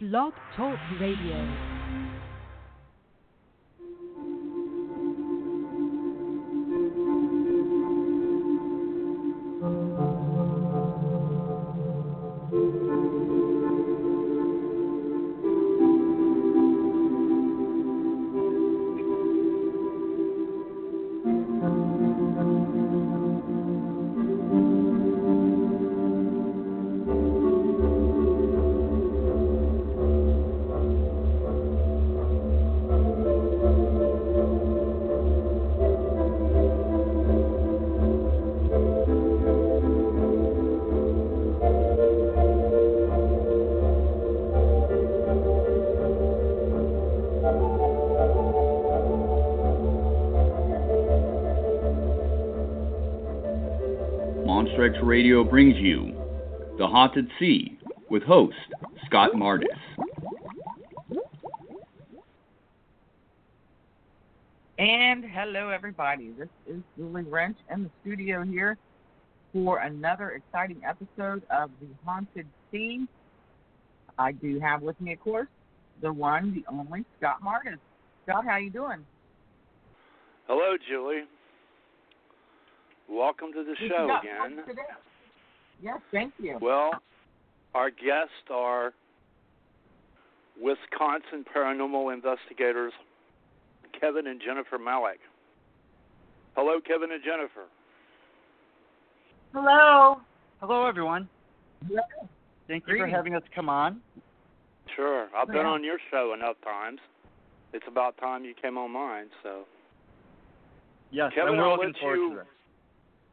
Blog Talk Radio. The Haunted Sea with host Scott Mardis. And hello, everybody. This is Julie Wrench in the studio here for another exciting episode of The Haunted Sea. I do have with me, of course, the one, the only Scott Mardis. Scott, how are you doing? Hello, Julie. Welcome to the show again. One today. Yes, thank you. Well, our guests are Wisconsin paranormal investigators Kevin and Jennifer Malek. Hello, Kevin and Jennifer. Hello. Hello, everyone. Hello. Thank you for having us come on. Sure, I've been on your show enough times. It's about time you came on mine. So Yes, Kevin, and we're I'll looking let forward you- to this.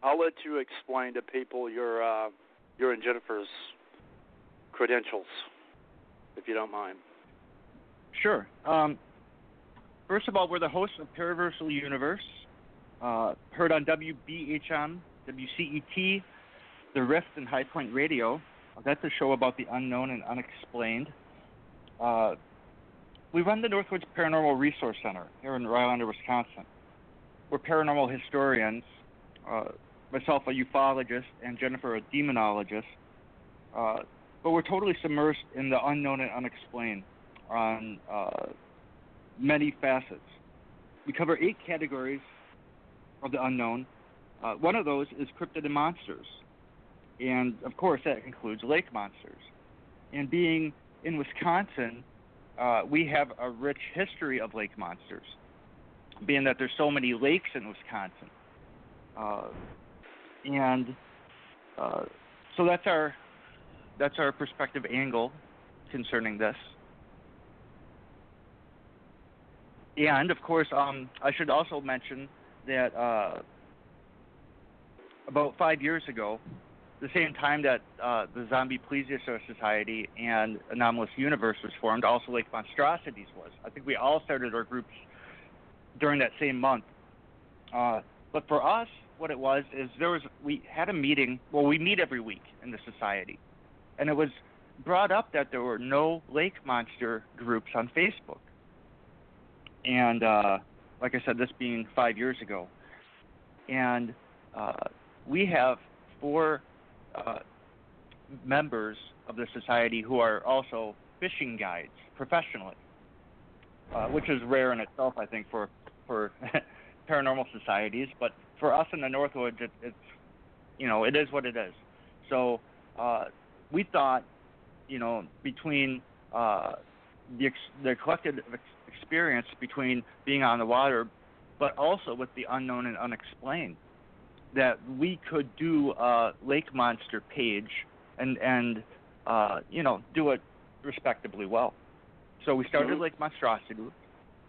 I'll let you explain to people your uh, your and Jennifer's credentials, if you don't mind. Sure. Um, first of all, we're the hosts of Paraversal Universe, uh, heard on WBHM, WCET, The Rift, and High Point Radio. That's a show about the unknown and unexplained. Uh, we run the Northwoods Paranormal Resource Center here in Rhinelander, Wisconsin. We're paranormal historians. Uh, myself, a ufologist, and Jennifer, a demonologist. Uh, but we're totally submersed in the unknown and unexplained on uh, many facets. We cover eight categories of the unknown. Uh, one of those is cryptid and monsters. And of course, that includes lake monsters. And being in Wisconsin, uh, we have a rich history of lake monsters, being that there's so many lakes in Wisconsin. And uh, so that's our that's our perspective angle concerning this. And of course, um, I should also mention that uh, about five years ago, the same time that uh, the Zombie Plesiosaur Society and Anomalous Universe was formed, also Lake Monstrosities was. I think we all started our groups during that same month. Uh, but for us, what it was is there was we had a meeting. Well, we meet every week in the society, and it was brought up that there were no lake monster groups on Facebook. And uh, like I said, this being five years ago, and uh, we have four uh, members of the society who are also fishing guides professionally, uh, which is rare in itself, I think, for for paranormal societies. But for us in the Northwoods, it, it's you know it is what it is. So uh, we thought, you know, between uh, the ex- the collected ex- experience between being on the water, but also with the unknown and unexplained, that we could do a lake monster page and and uh, you know do it respectably well. So we started Mhm. Lake Monstrosity,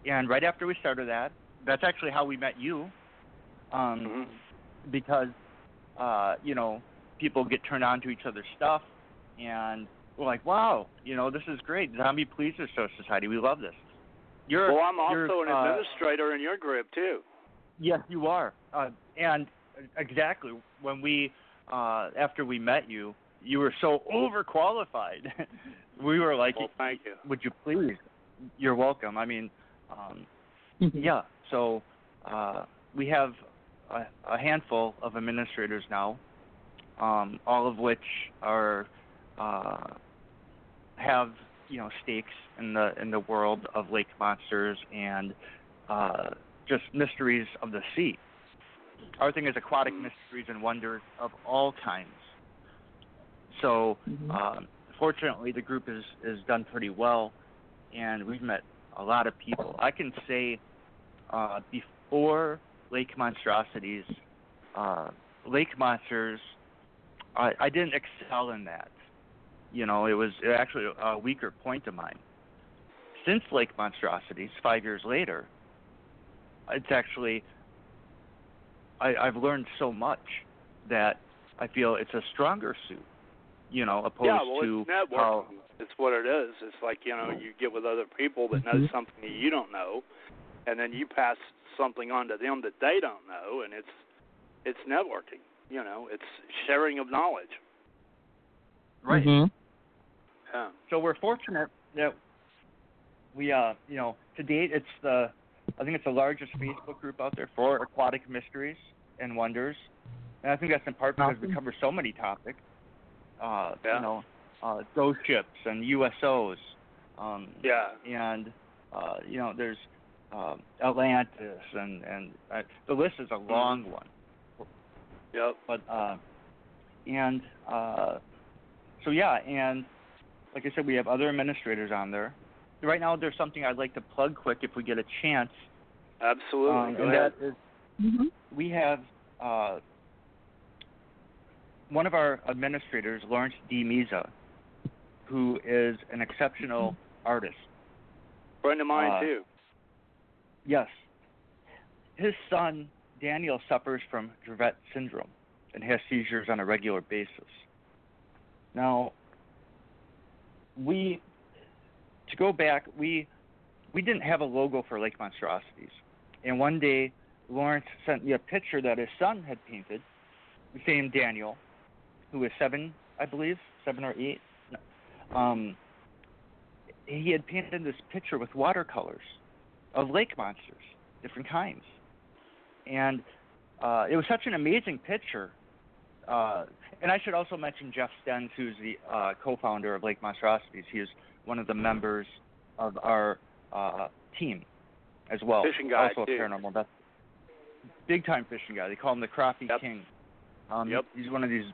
and right after we started that, that's actually how we met you, um, Mhm. because uh, you know people get turned on to each other's stuff, and we're like, wow, you know this is great, Zombie Plesiosaur Society, we love this. You're Well, I'm you're, also an uh, administrator in your group too. Yes, you are. Uh, and exactly when we, uh, after we met you, you were so overqualified. we were like, Well, thank you. would you please? You're welcome. I mean, um, yeah. So uh, we have a, a handful of administrators now, um, all of which are uh, have you know stakes in the in the world of lake monsters and uh, just mysteries of the sea. Our thing is aquatic mysteries and wonders of all kinds. So, Mhm. um, fortunately, the group is is done pretty well, and we've met a lot of people. I can say uh, before Lake Monstrosities, uh, Lake Monsters, I, I didn't excel in that. You know, it was actually a weaker point of mine. Since Lake Monstrosities, five years later, it's actually I, I've learned so much that I feel it's a stronger suit. You know, opposed yeah, well, to it's networking. how It's what it is. It's like you know, you get with other people that know Mm-hmm. Mhm. something that you don't know, and then you pass something on to them that they don't know, and it's it's networking. You know, it's sharing of knowledge. right. Mhm. Yeah. so we're fortunate that we uh you know to date it's the I think it's the largest Facebook group out there for aquatic mysteries and wonders. And I think that's in part because we cover so many topics. Uh Yeah. you know, uh ghost ships and USOs. Um Yeah. and uh you know there's um Atlantis and and uh, the list is a long one. Yep. but uh and uh so yeah and like i said we have other administrators on there right now there's something i'd like to plug quick if we get a chance Absolutely. um, Go and ahead. that is Mhm. we have uh one of our administrators lawrence d Miza, who is an exceptional artist Friend of mine uh, too. Yes. His son, Daniel, suffers from Dravet syndrome and has seizures on a regular basis. Now, we, to go back, we, we didn't have a logo for Lake Monstrosities. And one day, Lawrence sent me a picture that his son had painted, the same Daniel, who is seven, I believe, seven or eight. Um, he had painted this picture with watercolors of lake monsters, different kinds. And uh, it was such an amazing picture. Uh, and I should also mention Jeff Stens, who's the uh, co-founder of Lake Monstrosities. He is one of the members of our uh, team as well. Fishing guy, also too. a paranormal invest- Big time fishing guy. They call him the Crappie Yep. King. Um, Yep. He's one of these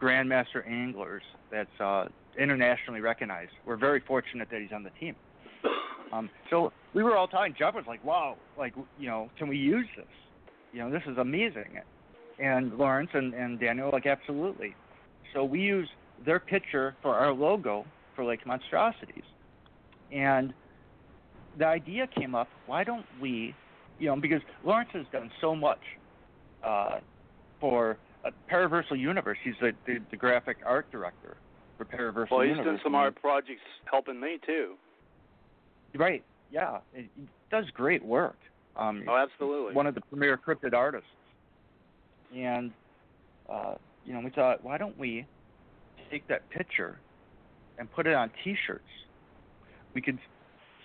grandmaster anglers that's uh, internationally recognized. We're very fortunate that he's on the team. Um, so we were all talking. Jeff was like, "Wow, like you know, can we use this? You know, this is amazing." And Lawrence and, and Daniel like, "Absolutely." So we use their picture for our logo for Lake Monstrosities, and the idea came up. Why don't we, you know, because Lawrence has done so much uh, for uh, Paraversal Universe. He's the, the the graphic art director for Paraversal Well, he's Universe. done some art projects helping me too. Right. Yeah. He he does great work. Um, Oh, absolutely. One of the premier cryptid artists. And, uh, you know, we thought, why don't we take that picture and put it on T-shirts? We could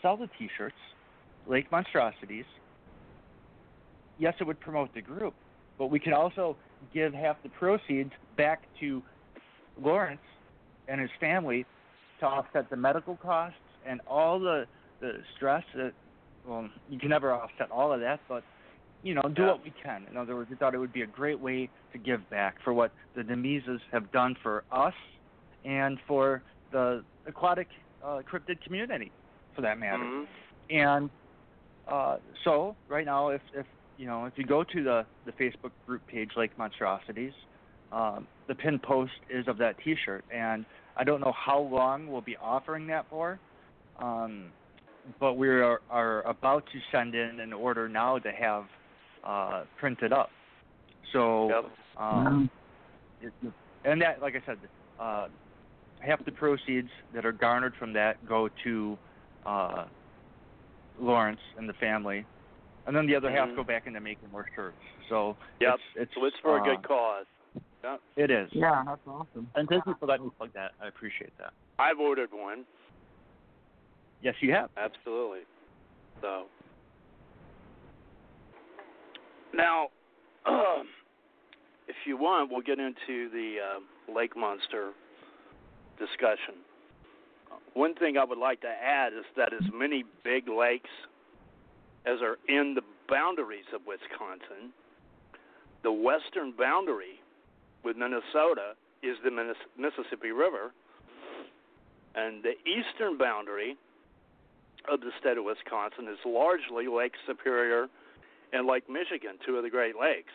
sell the T-shirts, Lake Monstrosities. Yes, it would promote the group, but we could also give half the proceeds back to Lawrence and his family to offset the medical costs and all the the stress that well you can never offset all of that but you know do Yeah. what we can in other words we thought it would be a great way to give back for what the Nemezas have done for us and for the aquatic uh, cryptid community for that matter Mhm. and uh, so right now, if if you know if you go to the the Facebook group page Lake Monstrosities, um, the pin post is of that T-shirt, and I don't know how long we'll be offering that for, um, but we are are about to send in an order now to have uh, printed up. So Yep. um, it, and that, like I said, uh, half the proceeds that are garnered from that go to uh, Lawrence and the family, and then the other half Mhm. go back into making more shirts. So Yep. it's it's, So it's for a uh, good cause. Yep. It is. Yeah, that's awesome. And thank you for letting me plug that. I appreciate that. I've ordered one. Yes, you have. Absolutely. So now, if you want, we'll get into the uh, lake monster discussion. one thing I would like to add is that as many big lakes as are in the boundaries of Wisconsin, the western boundary with Minnesota is the Mississippi River, and the eastern boundary of the state of Wisconsin is largely Lake Superior and Lake Michigan, two of the Great Lakes.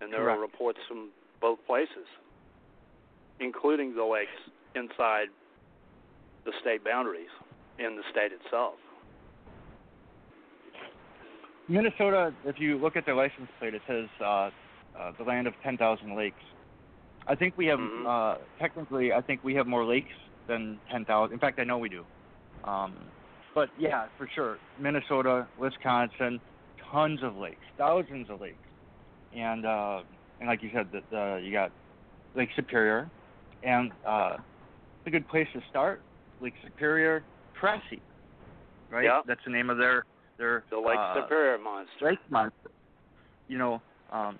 And there Correct. are reports from both places, including the lakes inside the state boundaries in the state itself. Minnesota, if you look at their license plate, it says uh, uh, the land of 10,000 lakes. I think we have, Mhm. uh, technically, I think we have more lakes than 10,000. In fact, I know we do. Um, but yeah, for sure, Minnesota, Wisconsin, tons of lakes, thousands of lakes, and uh, and like you said, that you got Lake Superior, and uh, it's a good place to start. Lake Superior, Pressy, right? Yeah. That's the name of their their The Lake uh, Superior monster. lake monster. You know, um,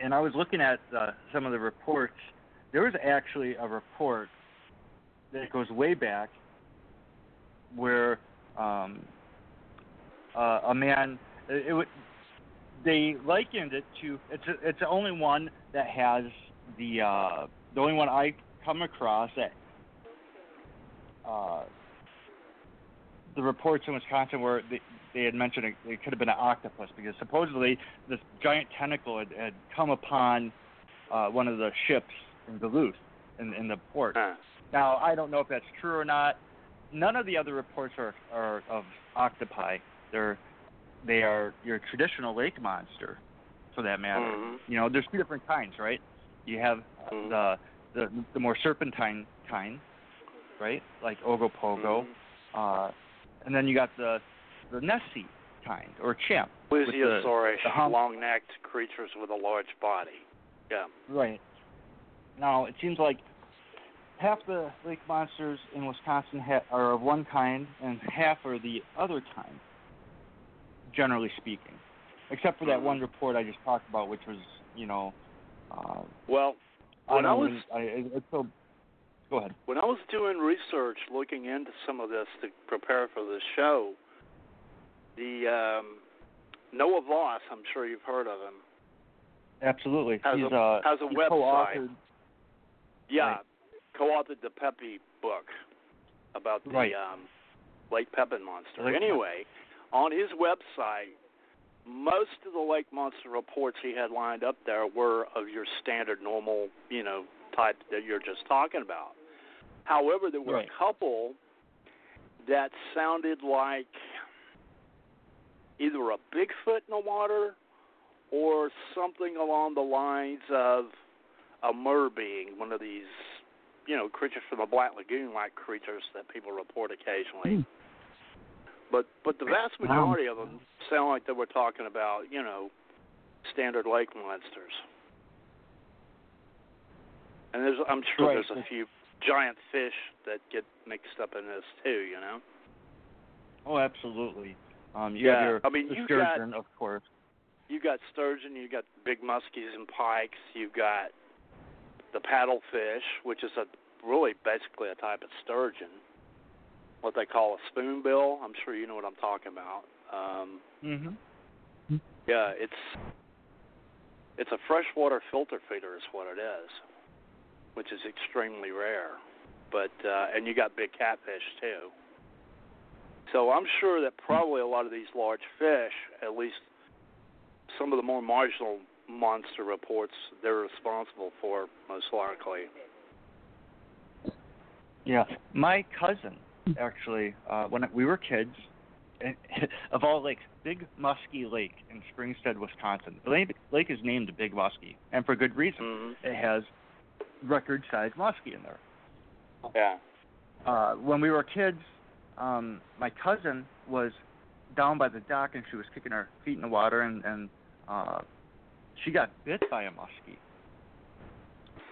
and I was looking at uh, some of the reports. There was actually a report that goes way back where um, uh, a man. It, it they likened it to. It's a, it's the only one that has the uh, the only one I come across that. Uh, the reports in Wisconsin where they, they had mentioned it, it could have been an octopus because supposedly this giant tentacle had, had come upon uh, one of the ships in Duluth in, in the port. Huh. Now I don't know if that's true or not. None of the other reports are, are of octopi. They're they are your traditional lake monster, for that matter. Mhm. You know, there's two different kinds, right? You have Mhm. the the the more serpentine kind, right? Like Ogopogo. Mhm. Uh, and then you got the the Nessie kind or Champ. the long-necked creatures with a large body. Yeah. Right. Now it seems like half the lake monsters in Wisconsin ha- are of one kind, and half are the other kind. Generally speaking, except for that Mhm. one report I just talked about, which was, you know, uh, Well, I when I don't was I, it, so. Go ahead. when I was doing research, looking into some of this to prepare for the show, the um, Noah Voss, I'm sure you've heard of him. Absolutely. Has he's a- uh, has a website. Yeah, Right. Co-authored the Pepe book about the Right. um, Lake Pepin monster. Lake anyway, on his website, most of the lake monster reports he had lined up there were of your standard, normal, you know, type that you're just talking about. However, there were Right. a couple that sounded like either a Bigfoot in the water or something along the lines of a mer being, one of these, you know, creatures from the Black Lagoon like creatures that people report occasionally. Hmm. But but the vast Wow. majority of them sound like they were talking about, you know, standard lake monsters. And there's I'm sure Right. there's a few giant fish that get mixed up in this too, you know. Oh, absolutely. Um, you Yeah, have your I mean, you got- of course. you got sturgeon, you got big muskies and pikes, you've got the paddlefish, which is a really basically a type of sturgeon, what they call a spoonbill. I'm sure you know what I'm talking about. Um, Mm-hmm. yeah, it's it's a freshwater filter feeder, is what it is, which is extremely rare. But uh, and you got big catfish too. So I'm sure that probably a lot of these large fish, at least some of the more marginal monster reports, they're responsible for most likely. Yeah, my cousin actually, uh, when we were kids, and- of all lakes, Big Muskie Lake in Springstead, Wisconsin. The lake, lake is named Big Muskie, and for good reason. Mm-hmm. It has record-sized muskie in there. Yeah. Uh, when we were kids, um, my cousin was down by the dock and she was kicking her feet in the water, and, and uh, she got bit by a muskie.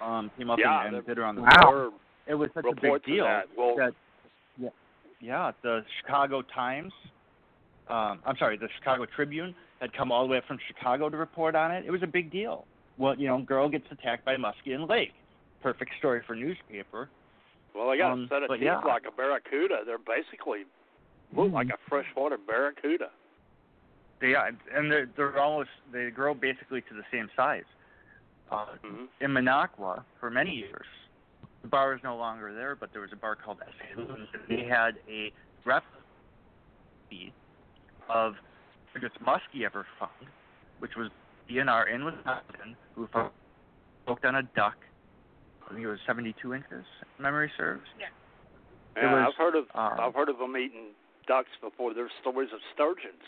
Um, came up Yeah, and, and bit her on the Wow. It was such a big deal that. Well- yeah, yeah, the Chicago Times, um, I'm sorry, the Chicago Tribune had come all the way up from Chicago to report on it. It was a big deal. Well, you know, girl gets attacked by a muskie in lake. perfect story for newspaper. Well, they got Um, a set of teeth yeah. like a barracuda. They're basically look like a freshwater barracuda. They are, and they're they're almost they grow basically to the same size. Uh, hmm in Minocqua for many years. The bar is no longer there, but there was a bar called S.A. Loons. and They had a replica of the biggest muskie ever found, which was DNR in Wisconsin, who fo- poked on a duck. I think it was 72 inches, if memory serves. Yeah, was, I've heard of um, I've heard of them eating ducks before. There's stories of sturgeons,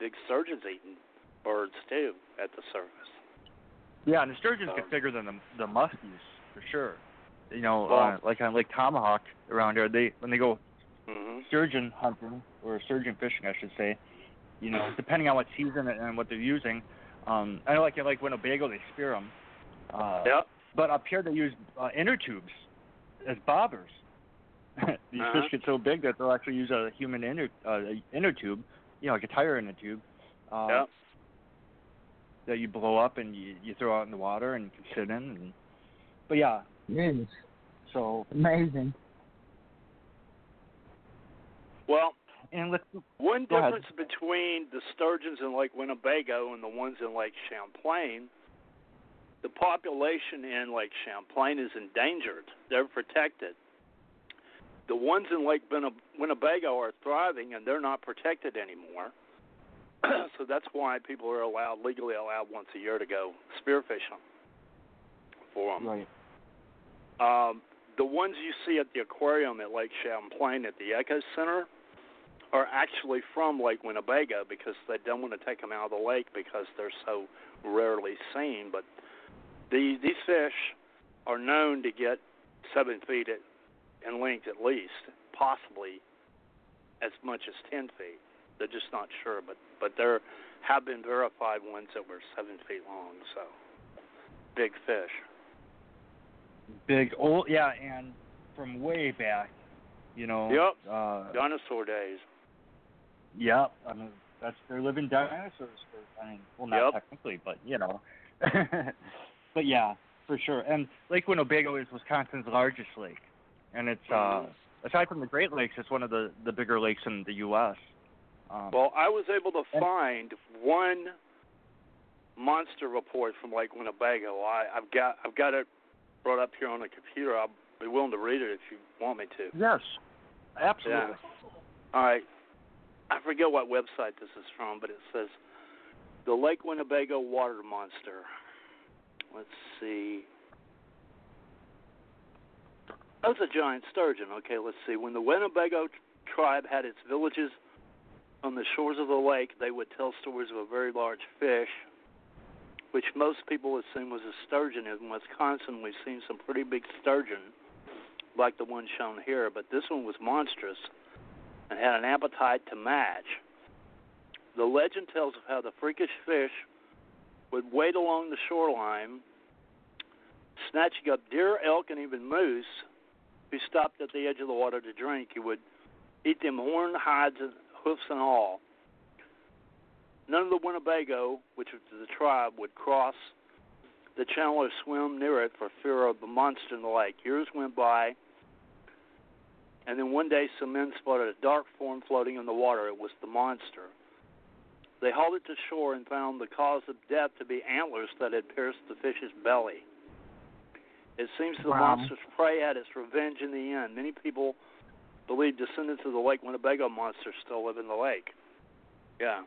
big sturgeons eating birds too at the surface. Yeah, and the sturgeons Um, get bigger than the the muskies for sure. You know, Well- uh, like on Lake Tomahawk around there, they when they go hmm sturgeon hunting or sturgeon fishing, I should say. You know, depending on what season and what they're using. Um, I know, like in like Winnebago, they spear them. Uh, Yep. But up here, they use uh, inner tubes as bobbers. These Uh-huh. fish get so big that they'll actually use a human inner uh, inner tube, you know, like a tire inner tube. Uh, Yep. That you blow up and you you throw out in the water and you can sit in. And, but yeah, Jeez, so amazing. Well, and let's one Go ahead. difference between the sturgeons in Lake Winnebago and the ones in Lake Champlain, the population in Lake Champlain is endangered. They're protected. The ones in Lake Winnebago are thriving and they're not protected anymore. so that's why people are allowed, legally allowed once a year to go spearfishing for them. right. Um, the ones you see at the aquarium at Lake Champlain at the Echo Center are actually from Lake Winnebago because they don't want to take them out of the lake because they're so rarely seen. But these these fish are known to get seven feet at, in length at least, possibly as much as ten feet. They're just not sure, but but there have been verified ones that were seven feet long. So big fish. Big old yeah, and from way back, you know. Yep. Uh, Dinosaur days. yeah, I mean that's they're living dinosaurs. For, I mean, well, not Yep. technically, but you know. but yeah, for sure. And Lake Winnebago is Wisconsin's largest lake, and it's uh, aside from the Great Lakes, it's one of the the bigger lakes in the U.S. Um, Well, I was able to find one monster report from Lake Winnebago. I, I've got I've got it brought up here on the computer. I'll be willing to read it if you want me to. yes, absolutely. All right. I forget what website this is from, but it says the Lake Winnebago water monster. Let's see. It's a giant sturgeon. Okay, let's see. When the Winnebago tribe had its villages on the shores of the lake, they would tell stories of a very large fish, which most people assume was a sturgeon. In Wisconsin, we've seen some pretty big sturgeon, like the one shown here, but this one was monstrous and had an appetite to match. The legend tells of how the freakish fish would wade along the shoreline, snatching up deer, elk, and even moose who stopped at the edge of the water to drink. He would eat them horn, hides, and hoofs and all. None of the Winnebago, which was the tribe, would cross the channel or swim near it for fear of the monster in the lake. Years went by, and then one day some men spotted a dark form floating in the water. It was the monster. They hauled it to shore and found the cause of death to be antlers that had pierced the fish's belly. It seems the Wow. monster's prey had its revenge in the end. Many people believe descendants of the Lake Winnebago monster still live in the lake. Yeah.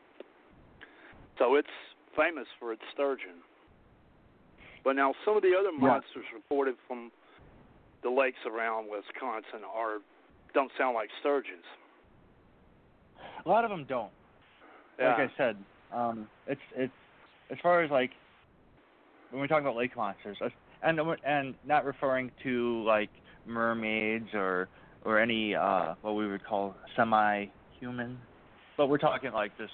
So it's famous for its sturgeon. But now some of the other Yeah. monsters reported from the lakes around Wisconsin are don't sound like sturgeons. A lot of them don't. Yeah. Like I said, um, it's it's as far as like when we talk about lake monsters, and and not referring to like mermaids or or any uh what we would call semi-human, but we're talking like this,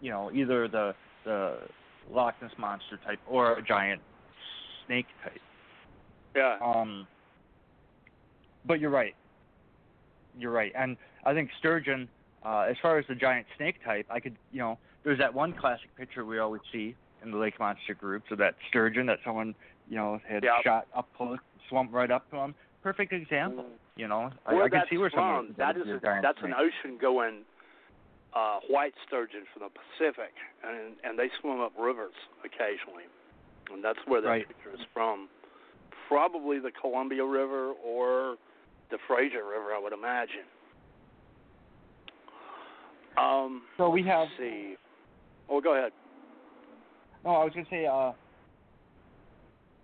you know, either the the Loch Ness monster type or a giant snake type. yeah. Um, but you're right. You're right, and I think sturgeon. Uh, as far as the giant snake type, I could, you know, there's that one classic picture we always see in the lake monster groups of that sturgeon that someone you know, had Yep. shot up close, swum right up to him. Perfect example. You know, I, Where I can see where from, that is a that's an ocean going uh, white sturgeon from the Pacific, and and they swim up rivers occasionally, and that's where that Right. picture is from. Probably the Columbia River or the Fraser River, I would imagine. Um, So we have. let's see. Oh, go ahead. No, I was gonna say, uh,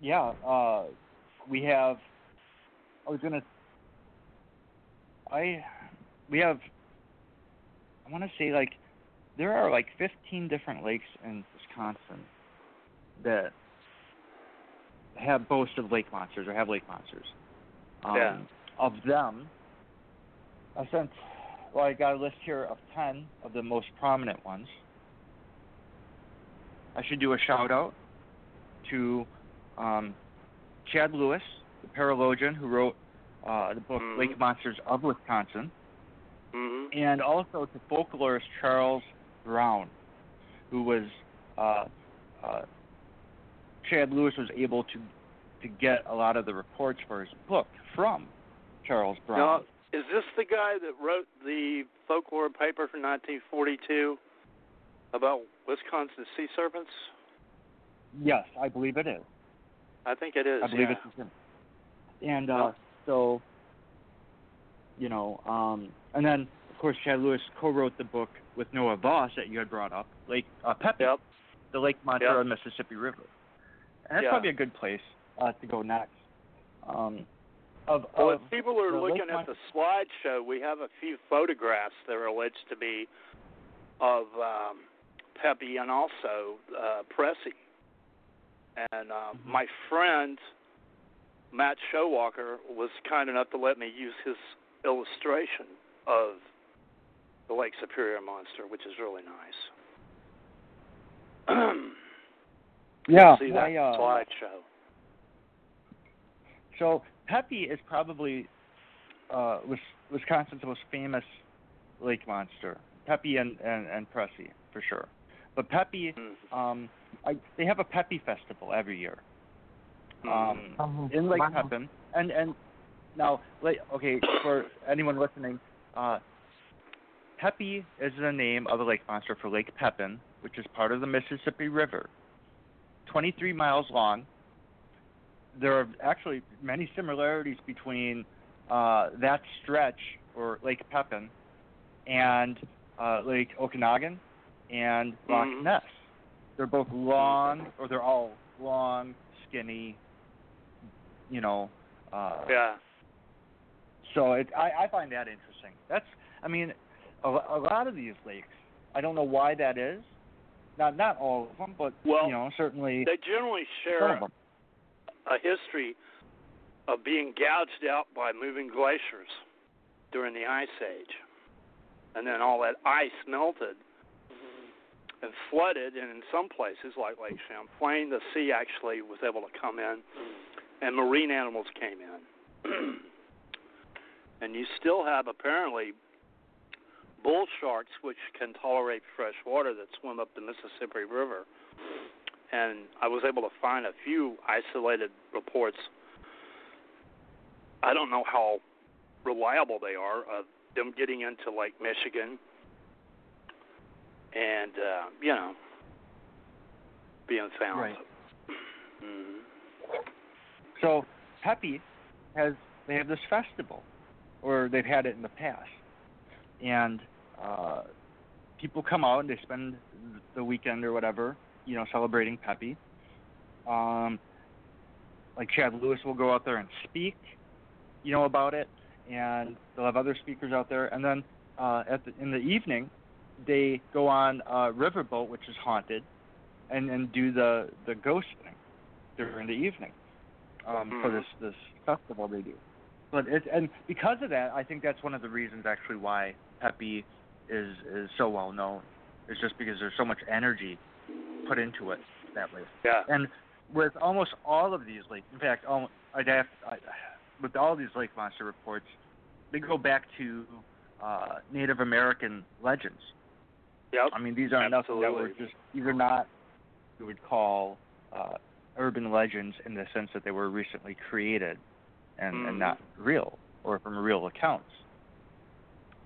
yeah, uh, we have. I was gonna. I, we have. I want to say like, there are like 15 different lakes in Wisconsin that have boast of lake monsters or have lake monsters. Um, Yeah. Of them, I sent. Well, I got a list here of 10 of the most prominent ones. I should do a shout out to um, Chad Lewis, the paralogian who wrote uh, the book Mhm. Lake Monsters of Wisconsin, hmm and also to folklorist Charles Brown, who was uh, uh, Chad Lewis was able to to get a lot of the reports for his book from Charles Brown. Now, is this the guy that wrote the folklore paper from 1942 about Wisconsin sea serpents? Yes, I believe it is. I think it is. I believe yeah. it's him. And uh, so, you know, um, and then of course Chad Lewis co-wrote the book with Noah Voss that you had brought up, Lake uh, Pepe, Yep. the Lake Monster Yep. Mississippi River, and that's Yeah. probably a good place uh, to go next. Um, of, Well, of if people are looking Lake at Mon- the slideshow, we have a few photographs that are alleged to be of um, Pepe and also uh, Pressy. And uh, my friend Matt Showalker was kind enough to let me use his illustration of the Lake Superior monster, which is really nice. yeah, See that I, uh, slideshow. So Pepe is probably uh, Wisconsin's most famous lake monster. Pepe and and, and Pressy for sure. But Pepe, Mm. um, I, they have a Pepe festival every year um, Mhm. in Lake Wow. Pepin. And and now, like, okay, for anyone listening, uh, Pepe is the name of the lake monster for Lake Pepin, which is part of the Mississippi River. 23 miles long. There are actually many similarities between uh, that stretch, or Lake Pepin, and uh, Lake Okanagan and Loch Mhm. Ness. They're both long, or they're all long, skinny, you know. Uh, Yeah. so it, I, I find that interesting. That's, I mean, a, a lot of these lakes. I don't know why that is. Not not all of them, but Well, you know certainly They generally share a history of being gouged out by moving glaciers during the ice age. And then all that ice melted and flooded, and in some places, like Lake Champlain, the sea actually was able to come in, mm. and marine animals came in. and you still have apparently bull sharks, which can tolerate fresh water, that swim up the Mississippi River and I was able to find a few isolated reports. I don't know how reliable they are of them getting into Lake Michigan and uh, you know being found. Right. Mhm. So Pepe has they have this festival, or they've had it in the past, and uh, people come out and they spend the weekend or whatever, you know, celebrating Pepe. Um, like Chad Lewis will go out there and speak, you know, about it, and they'll have other speakers out there, and then uh, at the, in the evening, they go on a riverboat which is haunted, and and do the the ghost thing during the evening um, for Mhm. this this festival they do. But it's and because of that, I think that's one of the reasons actually why Pepe is is so well known. Is just because there's so much energy put into it that way. Yeah. And with almost all of these lakes, in fact, all, I'd have, I, with all these lake monster reports, they go back to uh, Native American legends. Yep. I mean, these are nothing that were just these are not you would call uh, urban legends in the sense that they were recently created and, Mhm. and not real or from real accounts.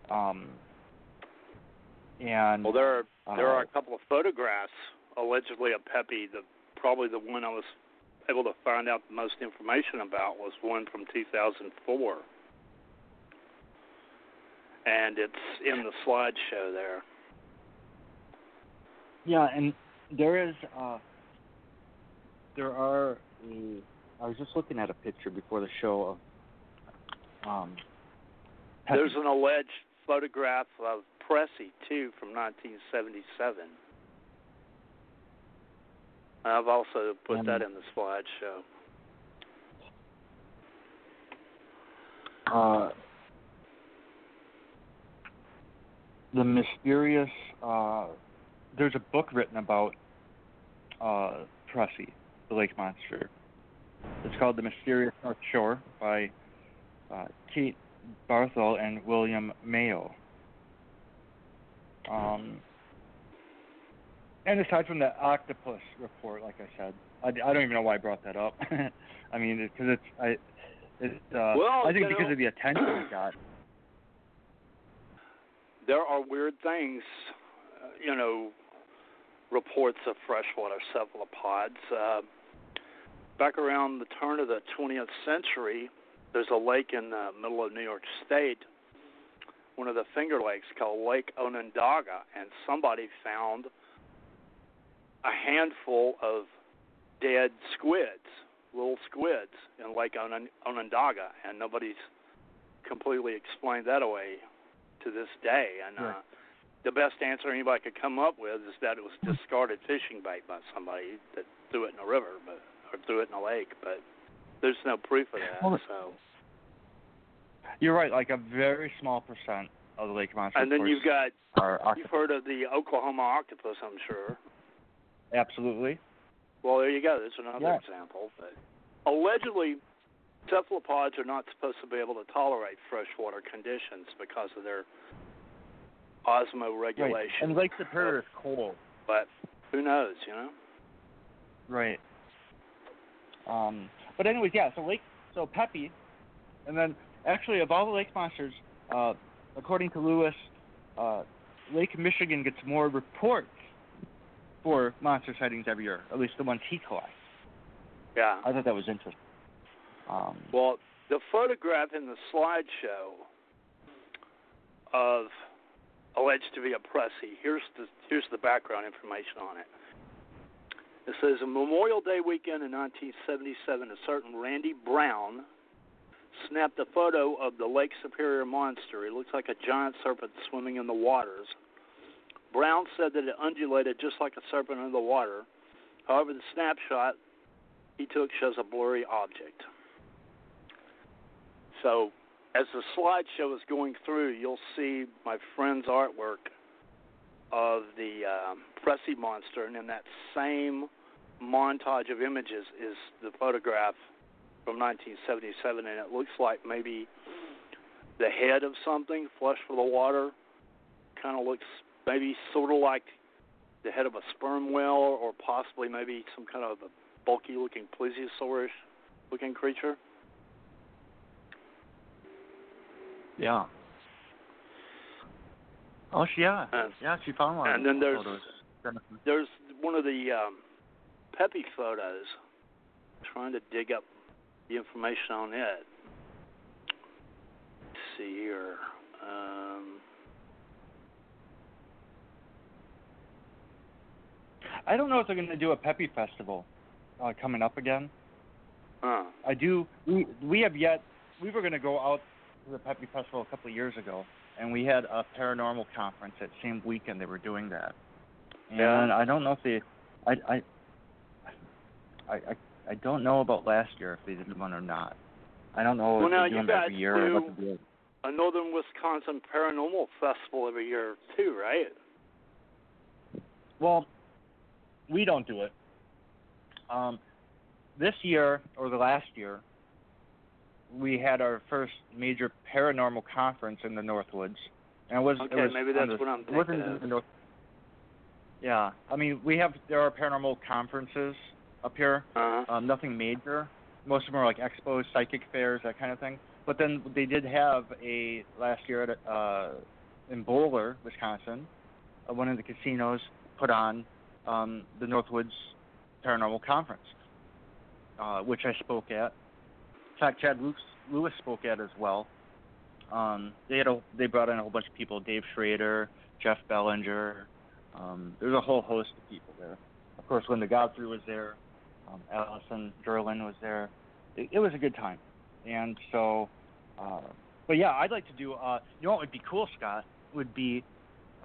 Um, and Well, there are there uh, are a couple of photographs allegedly of Pepe. The probably the one I was able to find out the most information about was one from 2004, and it's in the slideshow there. Yeah, and there is uh there are a, I was just looking at a picture before the show of um. There's an alleged photograph of Pressy too from 1977. I've also put Um, that in the slideshow. uh the mysterious uh there's a book written about uh Pressy, the lake monster. It's called The Mysterious North Shore by uh, Kate Barthel and William Mayo. Um, and aside from the octopus report, like I said, I, I don't even know why I brought that up. I mean, because it's I, it's uh, Well, I think because know- of the attention it got. there are weird things, uh, you know, reports of freshwater cephalopods. Uh, back around the turn of the 20th century, there's a lake in the middle of New York State, one of the Finger Lakes called Lake Onondaga, and somebody found a handful of dead squids, little squids, in Lake Onon- Onondaga, and nobody's completely explained that away to this day. And uh, Right. The best answer anybody could come up with is that it was discarded fishing bait by somebody that threw it in a river, but or threw it in a lake. But there's no proof of that. Well, so, You're right, like a very small percent of the lake monster and then you've got you've heard of the Oklahoma octopus, I'm sure. Absolutely. Well, there you go. There's another Yeah. example. But allegedly, cephalopods are not supposed to be able to tolerate freshwater conditions because of their Right. osmoregulation. And Lake Superior is cold. But who knows, you know? Right. Um, but anyways, yeah. So Lake, so Pepe, and then actually of all the lake monsters, uh, according to Lewis, uh, Lake Michigan gets more reports for monster sightings every year, at least the ones he collects. Yeah. I thought that was interesting. Um, Well, the photograph in the slideshow of alleged to be a Pressy. Here's the here's the background information on it. It says a Memorial Day weekend in 1977, a certain Randy Brown snapped a photo of the Lake Superior monster. It looks like a giant serpent swimming in the waters. Brown said that it undulated just like a serpent in the water. However, the snapshot he took shows a blurry object. So, as the slideshow is going through, you'll see my friend's artwork of the um, Pressy monster, and in that same montage of images is the photograph from 1977, and it looks like maybe the head of something, flush for the water, kind of looks maybe sort of like the head of a sperm whale, or possibly maybe some kind of a bulky-looking plesiosaurus-looking creature. Yeah. Oh, she, yeah. And- yeah, she found one. and then there's photos. there's one of the um, Pepe photos. Trying to dig up the information on it. Let's see here. Um, I don't know if they're going to do a Pepe festival uh, coming up again. huh. I do. We we have yet. We were going to go out to the Pepe Festival a couple of years ago, and we had a paranormal conference that same weekend they were doing that. And Yeah. I don't know if they. I I. I I I don't know about last year if they did one or not. I don't know Well, if they do you them every year or what they do. A Northern Wisconsin Paranormal Festival every year too, right? Well, we don't do it. Um, this year or the last year, we had our first major paranormal conference in the Northwoods, and it was it Okay, was maybe that's the- what I'm it thinking in of. the North. Yeah, I mean we have there are paranormal conferences up here. Uh-huh. Um, nothing major. Most of them are like expos, psychic fairs, that kind of thing. But then they did have a last year at uh, in Bowler, Wisconsin. Uh, one of the casinos put on um, the Northwoods Paranormal Conference, uh, which I spoke at. In fact, Chad Lewis, spoke at as well. Um, they had a, they brought in a whole bunch of people: Dave Schrader, Jeff Belanger. Um, there's a whole host of people there. Of course, Linda Godfrey was there. Um, Allison Derlin was there. It, it was a good time, and so. Uh, but yeah, I'd like to do. Uh, you know what would be cool, Scott? Would be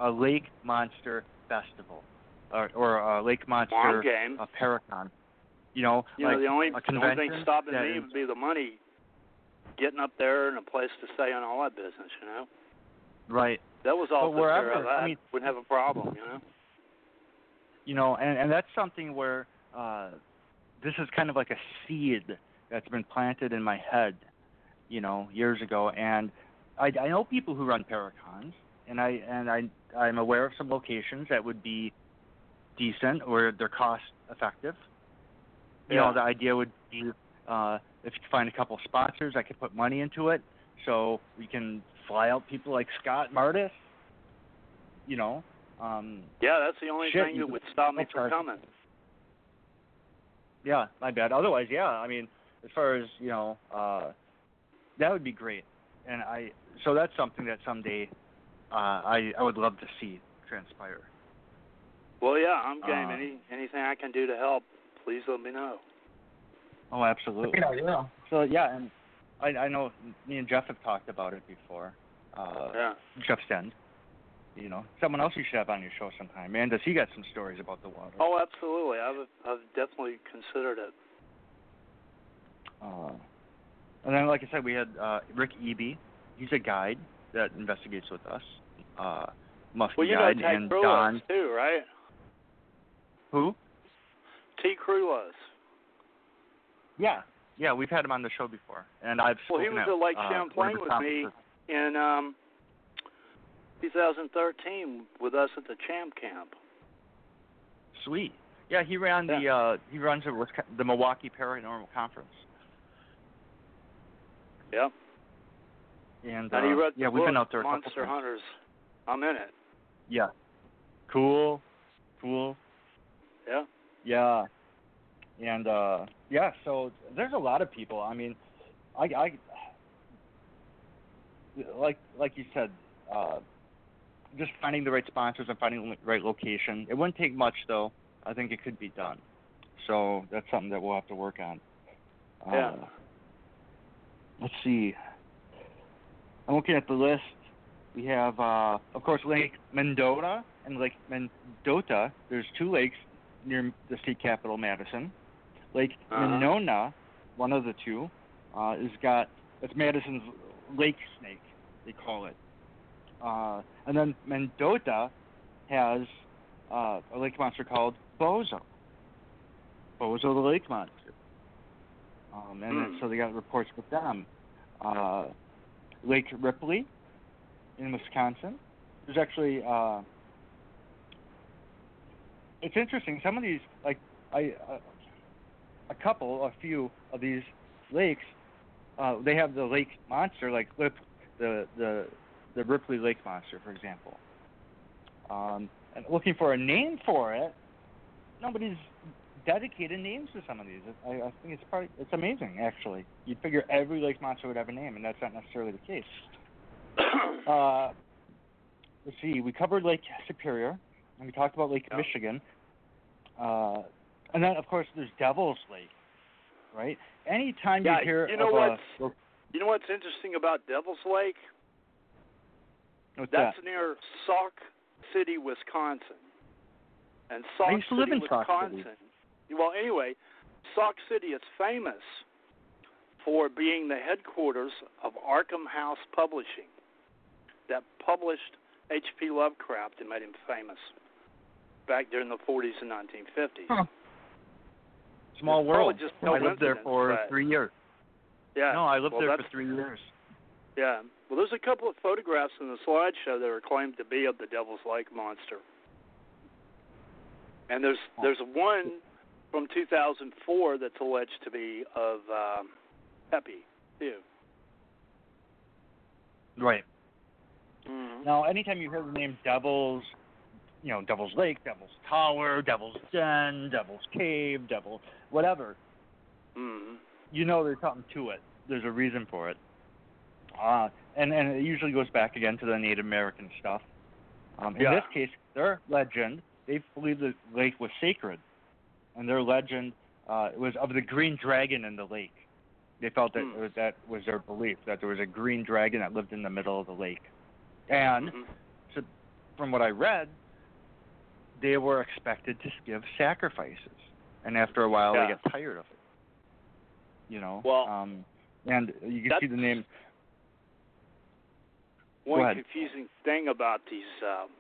a Lake Monster Festival, or, or a Lake Monster game. uh, Paracon. You know, You like know, the only, a the only thing stopping me is- would be the money, getting up there and a place to stay and all that business. You know, right. that was all But took care wherever, of. I mean- wouldn't have a problem. You know. you know, and and that's something where uh, this is kind of like a seed that's been planted in my head, you know, years ago, and I, I know people who run Paracons, and I and I I'm aware of some locations that would be decent or they're cost effective. You Yeah. know, the idea would be uh, if you find a couple sponsors, I could put money into it, so we can fly out people like Scott Mardis. You know, um, Yeah, that's the only Shit, thing that would stop me from coming. Yeah, my bad. Otherwise, yeah, I mean, as far as you know, uh, that would be great, and I so that's something that someday uh, I I would love to see transpire. Well, yeah, I'm game. Uh, Any anything I can do to help, please let me know. Oh, absolutely. Yeah, yeah. So yeah, and I I know me and Jeff have talked about it before. Uh, Yeah. Jeff Stend, you know, someone else you should have on your show sometime. Man, does he got some stories about the water? Oh, absolutely. I've I've definitely considered it. Uh, and then, like I said, we had uh, Rick Eby. He's a guide that investigates with us. Uh, Muskie Well, you know guide Ted and Krulos Don. too, right? Who? Tea Krulos. Yeah, yeah, we've had him on the show before, and I've Well, he was at, at Lake uh, Champlain with me in um 2013 with us at the Champ Camp. Sweet. Yeah, he ran the uh, he runs the, the Milwaukee Paranormal Conference, Yep. and, And he uh, wrote the yeah, we've been out there Monster. Hunters. I'm in it. Yeah. Cool. Cool. Yeah. Yeah. And uh yeah, so there's a lot of people. I mean, I I like like you said, uh just finding the right sponsors and finding the right location. It wouldn't take much though. I think it could be done. So that's something that we'll have to work on. Yeah. Uh, let's see. I'm looking at the list. We have, uh, of course, Lake Mendota and Lake Mendota. There's two lakes near the state capital, Madison. Lake Uh-huh. Monona, one of the two, uh, is got it's Madison's lake snake, they call it. Uh, and then Mendota has uh, a lake monster called Bozo. Bozo the lake monster. Um, and Hmm. so they got reports with them. Uh, Lake Ripley in Wisconsin. There's actually uh, it's interesting. Some of these, like I, uh, a couple, a few of these lakes, uh, they have the lake monster, like Lip, the the the Ripley Lake monster, for example. Um, and looking for a name for it, nobody's dedicated names to some of these. I, I think it's probably it's amazing actually. You'd figure every lake monster would have a name, and that's not necessarily the case. Uh, let's see. We covered Lake Superior, and we talked about Lake Yeah. Michigan, uh, and then of course there's Devil's Lake, right? Anytime Yeah, you hear you know of what's- a You know what's interesting about Devil's Lake? what's That's that? near Sauk City, Wisconsin. And Sauk I used to live City, in Sauk City. Wisconsin. Well, anyway, Sauk City is famous for being the headquarters of Arkham House Publishing, that published H.P. Lovecraft and made him famous back during the 40s and 1950s. Huh. Small It's world. just I lived there for but- three years. Yeah. No, I lived well, there for three years. Yeah. Well, there's a couple of photographs in the slideshow that are claimed to be of the Devil's Lake monster. And there's there's one from 2004 that's alleged to be of um, Pepe too. Right. Mm-hmm. Now, anytime you hear the name Devil's, you know, Devil's Lake, Devil's Tower, Devil's Den, Devil's Cave, Devil, whatever, Mm-hmm. you know there's something to it. There's a reason for it. Uh, and and it usually goes back again to the Native American stuff. Um, in Yeah. this case, their legend, they believe the lake was sacred, and their legend uh, was of the green dragon in the lake. They felt that Hmm. that was their belief that there was a green dragon that lived in the middle of the lake, and Mhm. from what I read, they were expected to give sacrifices, and after a while, Yeah. they get tired of it. You know. Well, um, and you can see the name. One confusing thing about these um,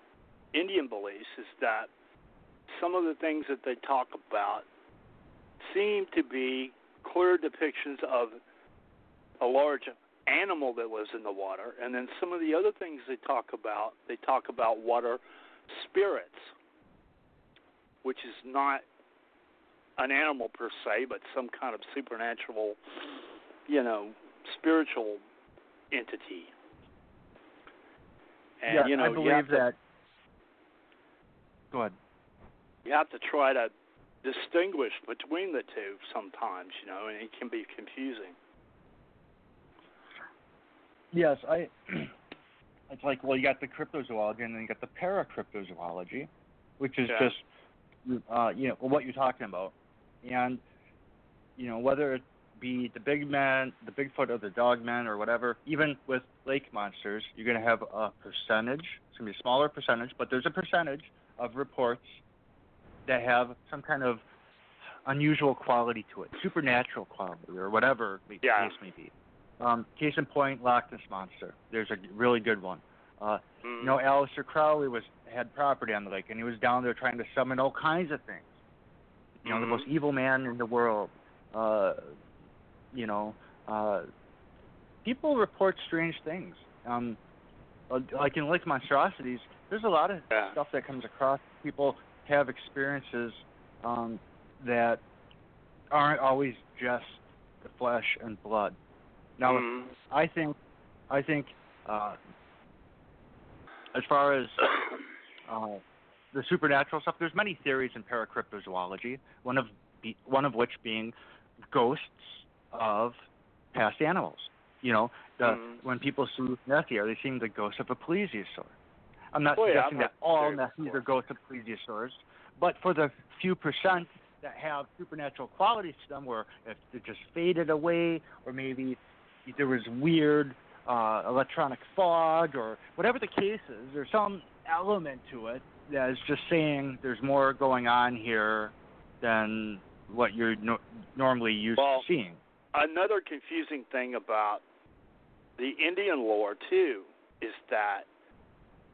Indian beliefs is that some of the things that they talk about seem to be clear depictions of a large animal that lives in the water, and then some of the other things they talk about, they talk about water spirits, which is not an animal per se, but some kind of supernatural, you know, spiritual entity. And yeah, you know, I believe to, that. Go ahead. you have to try to distinguish between the two sometimes, you know, and it can be confusing. Yes, I. It's like well, you got the cryptozoology and then you got the paracryptozoology, which is Yeah. just uh, you know what you're talking about, and you know whether it be the big man, the Bigfoot, or the dog man, or whatever. Even with lake monsters, you're going to have a percentage. It's going to be a smaller percentage, but there's a percentage of reports that have some kind of unusual quality to it, supernatural quality, or whatever the Yeah. case may be. Um, case in point, Loch Ness monster. There's a really good one. Uh, Mm. you know, Aleister Crowley was had property on the lake, and he was down there trying to summon all kinds of things. You know, the most evil man in the world. Uh, you know, uh, people report strange things. Um, uh, like in Lake Monstrosities, there's a lot of Yeah. stuff that comes across. People have experiences um, that aren't always just the flesh and blood. Now, Mhm. I think, I think, uh, as far as uh, the supernatural stuff, there's many theories in paracryptozoology. One of be, one of which being ghosts of past animals. You know, the, Mhm. when people see Nessie, are they seeing the ghost of a plesiosaur? I'm not Oh, yeah, suggesting I've that all Nessies are ghosts of plesiosaurs, but for the few percent that have supernatural qualities to them, where if they just faded away, or maybe there was weird uh, electronic fog, or whatever the case is, there's some element to it that is just saying there's more going on here than what you're no- normally used Well, to seeing. Another confusing thing about the Indian lore too is that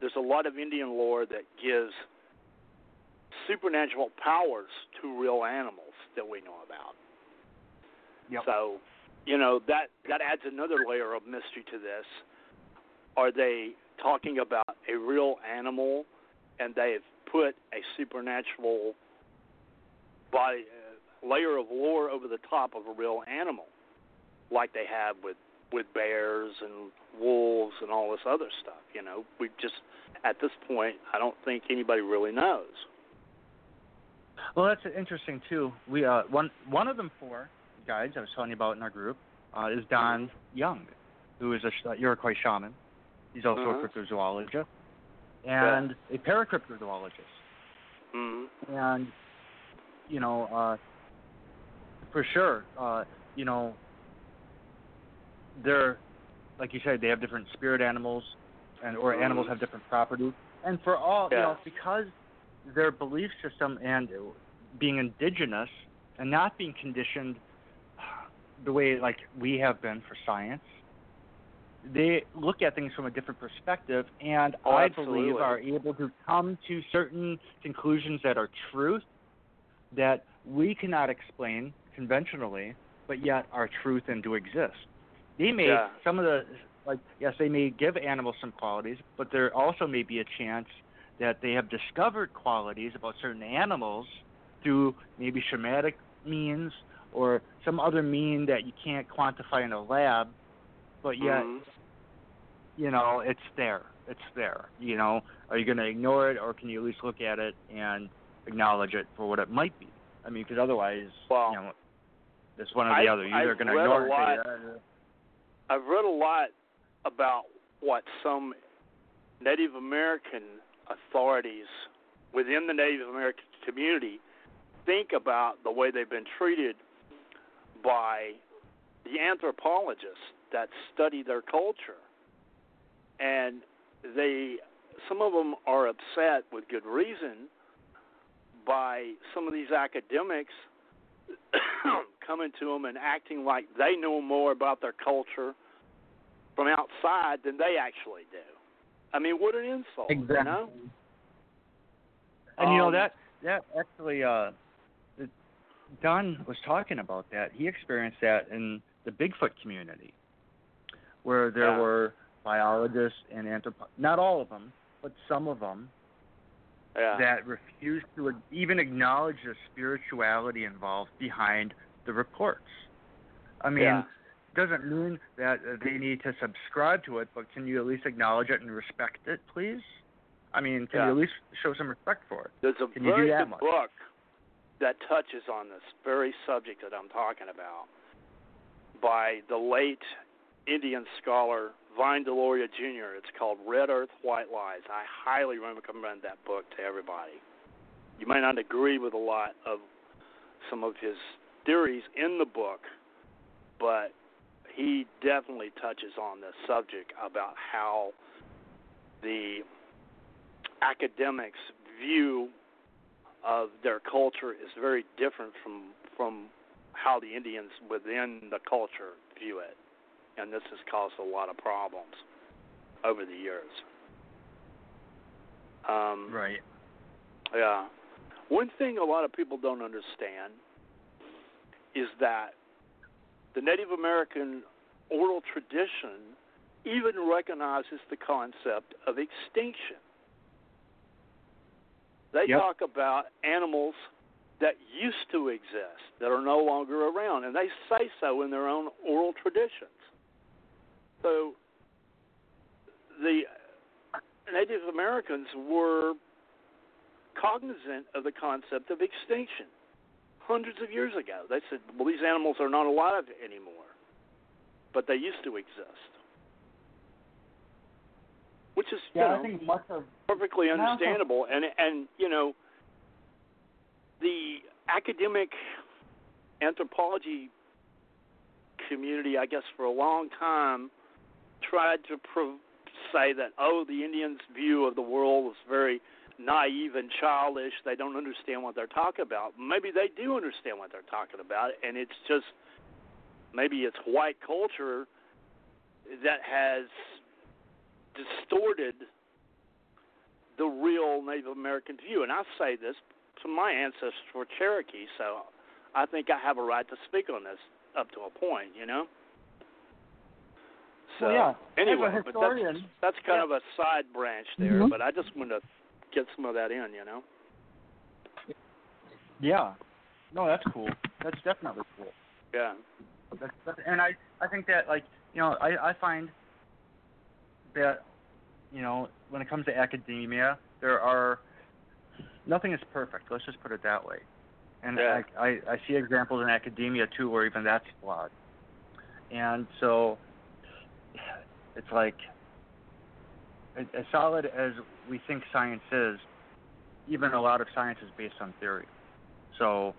there's a lot of Indian lore that gives supernatural powers to real animals that we know about. Yep. So, you know, that that adds another layer of mystery to this. Are they talking about a real animal and they've put a supernatural body uh, layer of lore over the top of a real animal like they have with with bears and wolves and all this other stuff, you know. We just at this point I don't think anybody really knows. Well, that's interesting too. We uh, one one of them four guides I was telling you about in our group uh, is Don Young, who is a sh- Iroquois shaman. He's also Uh-huh. a cryptozoologist and a paracryptozoologist. Mhm. And you know, uh, for sure, uh, you know, they're like you said, they have different spirit animals, and or animals Mhm. have different properties. And for all you know, because their belief system and being indigenous and not being conditioned the way like we have been for science, they look at things from a different perspective, and Oh, I believe are able to come to certain conclusions that are truth that we cannot explain conventionally, but yet are truth and do exist. They may Yeah. some of the like yes, they may give animals some qualities, but there also may be a chance that they have discovered qualities about certain animals through maybe shamanic means or some other mean that you can't quantify in a lab, but yet, Mhm. you know, it's there. It's there. You know, are you going to ignore it, or can you at least look at it and acknowledge it for what it might be? I mean, because otherwise, Well, you know, it's one or the I've- other. You're either going to ignore it. lot- or you're- I've read a lot about what some Native American authorities within the Native American community think about the way they've been treated by the anthropologists that study their culture. And they some of them are upset with good reason by some of these academics coming to them and acting like they know more about their culture from outside than they actually do. I mean, what an insult, you know? And you know Um, that that actually uh Don was talking about that. He experienced that in the Bigfoot community where there Yeah. were biologists and anthropo not all of them, but some of them Yeah. that refused to even acknowledge the spirituality involved behind the reports. I mean, Yeah. doesn't mean that uh, they need to subscribe to it, but can you at least acknowledge it and respect it, please? I mean, can Yeah. you at least show some respect for it? There's a Can you do that much? book that touches on this very subject that I'm talking about by the late Indian scholar Vine Deloria Jr. It's called Red Earth, White Lies. I highly recommend that book to everybody. You may not agree with a lot of some of his theories in the book, but he definitely touches on this subject about how the academics view of their culture is very different from from how the Indians within the culture view it, and this has caused a lot of problems over the years. Um, Right. yeah. One thing a lot of people don't understand is that the Native American oral tradition even recognizes the concept of extinction. They Yep. talk about animals that used to exist that are no longer around, and they say so in their own oral traditions. So the Native Americans were cognizant of the concept of extinction hundreds of years ago. They said, well, these animals are not alive anymore, but they used to exist. Which is, you Yeah, know, I think much of perfectly understandable. And and you know the academic anthropology community i guess for a long time tried to pro- say that oh the indians view of the world was very naive and childish. They don't understand what they're talking about. Maybe they do understand what they're talking about and it's just maybe it's white culture that has distorted the real Native American view. And I say this to my ancestors were Cherokee, so I think I have a right to speak on this up to a point, you know? So Well, yeah. anyway, but that's that's kind yeah. of a side branch there, Mhm. but I just wanted to get some of that in, you know. Yeah. No, that's cool. That's definitely cool. Yeah. That's, that's, and I I think that like you know I I find that you know when it comes to academia there are nothing is perfect. Let's just put it that way. And Yeah. I, I I see examples in academia too where even that's flawed. And so it's like as solid as we think science is, even a lot of science is based on theory. So,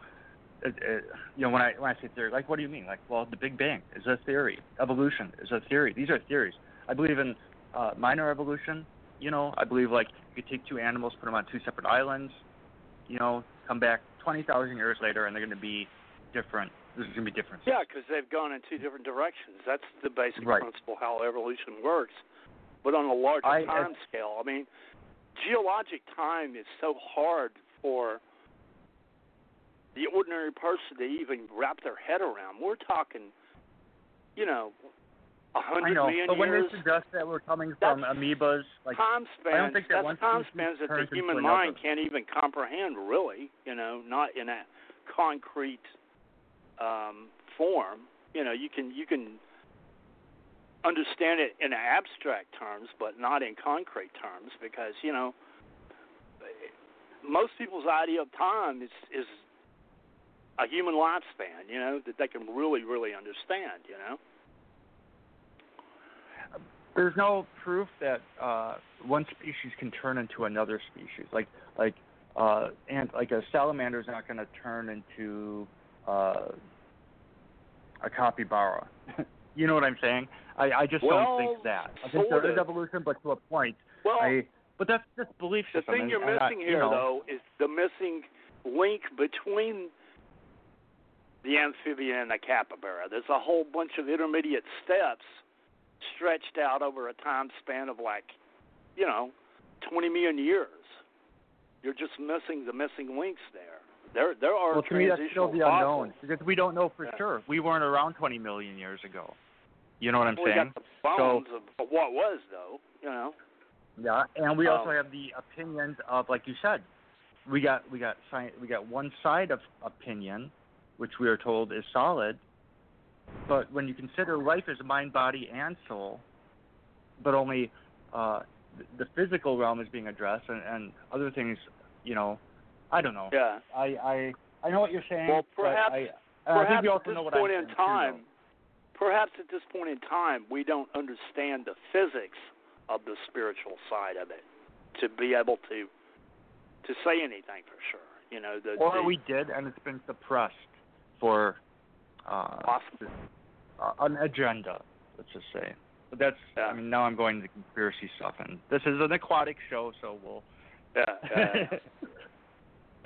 it, it, you know, when I when I say theory, like, what do you mean? Like, well, the Big Bang is a theory. Evolution is a theory. These are theories. I believe in uh, minor evolution. You know, I believe like you take two animals, put them on two separate islands. You know, come back twenty thousand years later, and they're going to be different. There's going to be different. Yeah, because they've gone in two different directions. That's the basic Right. principle how evolution works. But on a larger I- time scale, I mean, geologic time is so hard for the ordinary person to even wrap their head around. We're talking, you know, I hundred know, million but when years. they suggest that we're coming from amoebas, like time spans. I don't think that that's time spans that the human another. mind can't even comprehend. Really, you know, not in a concrete um, form. You know, you can you can understand it in abstract terms, but not in concrete terms, because you know, most people's idea of time is is a human lifespan. You know, that they can really really understand. You know. There's no proof that uh, one species can turn into another species. Like like uh, and like a salamander is not going to turn into uh, a capybara. you know what I'm saying? I, I just Well, don't think that. I think there is evolution, but to a point. Well, I but that's just belief system. The thing and- you're and I- missing you here, know, though, is the missing link between the amphibian and the capybara. There's a whole bunch of intermediate steps stretched out over a time span of like, you know, 20 million years. You're just missing the missing links there. There, there are Well, to me, that's still the unknown fossils. because we don't know for Yeah. sure. We weren't around 20 million years ago. You know what I'm we saying? got the bones of, of what was, though. You know. Yeah, and we also Um, have the opinions of, like you said, we got we got science, we got one side of opinion, which we are told is solid, but when you consider life as mind, body, and soul, but only uh, the physical realm is being addressed, and, and other things, you know, I don't know. Yeah. I I I know what you're saying. Well, perhaps- I, and I perhaps think we at also this know what point I'm in saying, too, time, perhaps at this point in time, we don't understand the physics of the spiritual side of it to be able to to say anything for sure. You know, the, or the we did, and it's been suppressed for uh, Possible. uh, an agenda. Let's just say. But that's. Yeah. I mean, now I'm going to conspiracy stuff, and this is an aquatic show, so we'll. yeah, yeah, yeah.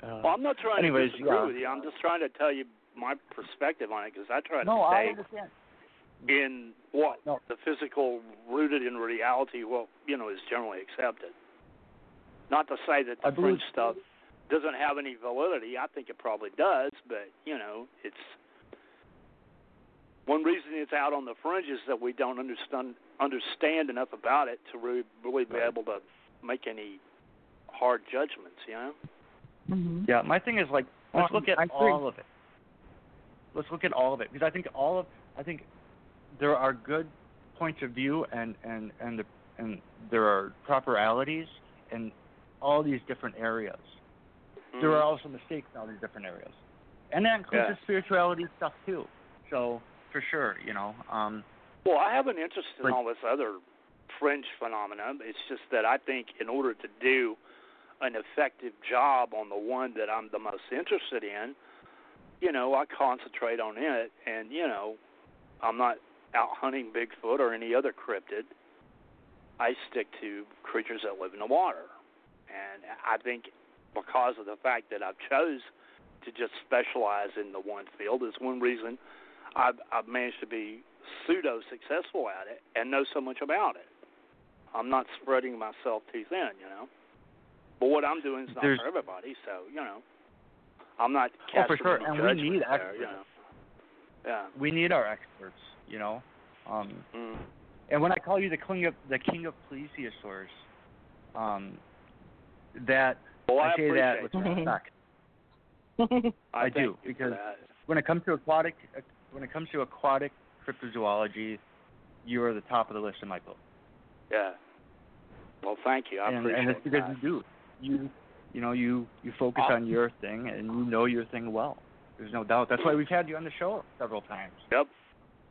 Uh, Well, I'm not trying Anyways, to disagree yeah. with you. I'm just trying to tell you my perspective on it because I try to no, I stay understand. in what No. the physical rooted in reality, what you know, is generally accepted. Not to say that the I believe- stuff doesn't have any validity. I think it probably does, but you know, it's one reason it's out on the fringe is that we don't understand understand enough about it to really, really be able to make any hard judgments. You know. Mm-hmm. Yeah, my thing is like let's Um, look at I all of it. Let's look at all of it because I think all of I think there are good points of view and and and the, and there are properalities in all these different areas. There are also mistakes in all these different areas, and that includes Yeah. the spirituality stuff too. So for sure, you know, um, Well, I have an interest in all this other fringe phenomena. It's just that I think in order to do an effective job on the one that I'm the most interested in, you know, I concentrate on it, and you know, I'm not out hunting Bigfoot or any other cryptid. I stick to creatures that live in the water, and I think because of the fact that I've chose to just specialize in the one field is one reason I've, I've managed to be pseudo successful at it and know so much about it. I'm not spreading myself too thin, you know. But what I'm doing is not There's- for everybody, so you know, I'm not Oh, for sure, and we need there, experts. you know. Yeah. we need our experts, you know. Um, Mm. and when I call you the king of the king of plesiosaurs, um, that Well, I I say that with respect. I, I do, because. When it comes to aquatic, when it comes to aquatic cryptozoology, you are the top of the list in my book. yeah. Well, thank you. I and appreciate and it's because that. you do. You you know you you focus Uh, on your thing and you know your thing well. There's no doubt. That's why we've had you on the show several times. Yep.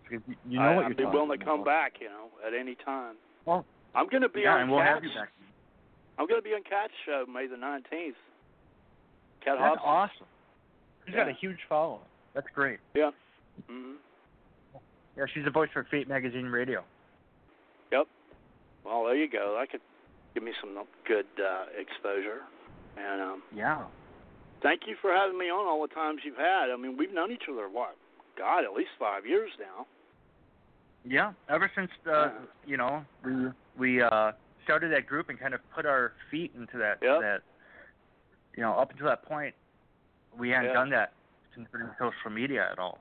Because you, you know I, what I'd you're be willing to come about. back, you know, at any time. Well, I'm going to be yeah, on and we'll have you back. I'm going to be on Cat's show May the 19th. Cat That's Hobson. awesome. She's got a huge following. That's great. Yeah. Hmm Yeah, she's a voice for Fate Magazine Radio. Yep. Well, there you go. That could give me some good uh, exposure. And um, Yeah. thank you for having me on all the times you've had. I mean, we've known each other what? God, at least five years now. Yeah. Ever since the Yeah. you know we we uh started that group and kind of put our feet into that Yep. that you know up until that point we hadn't Yeah. done that concerning social media at all.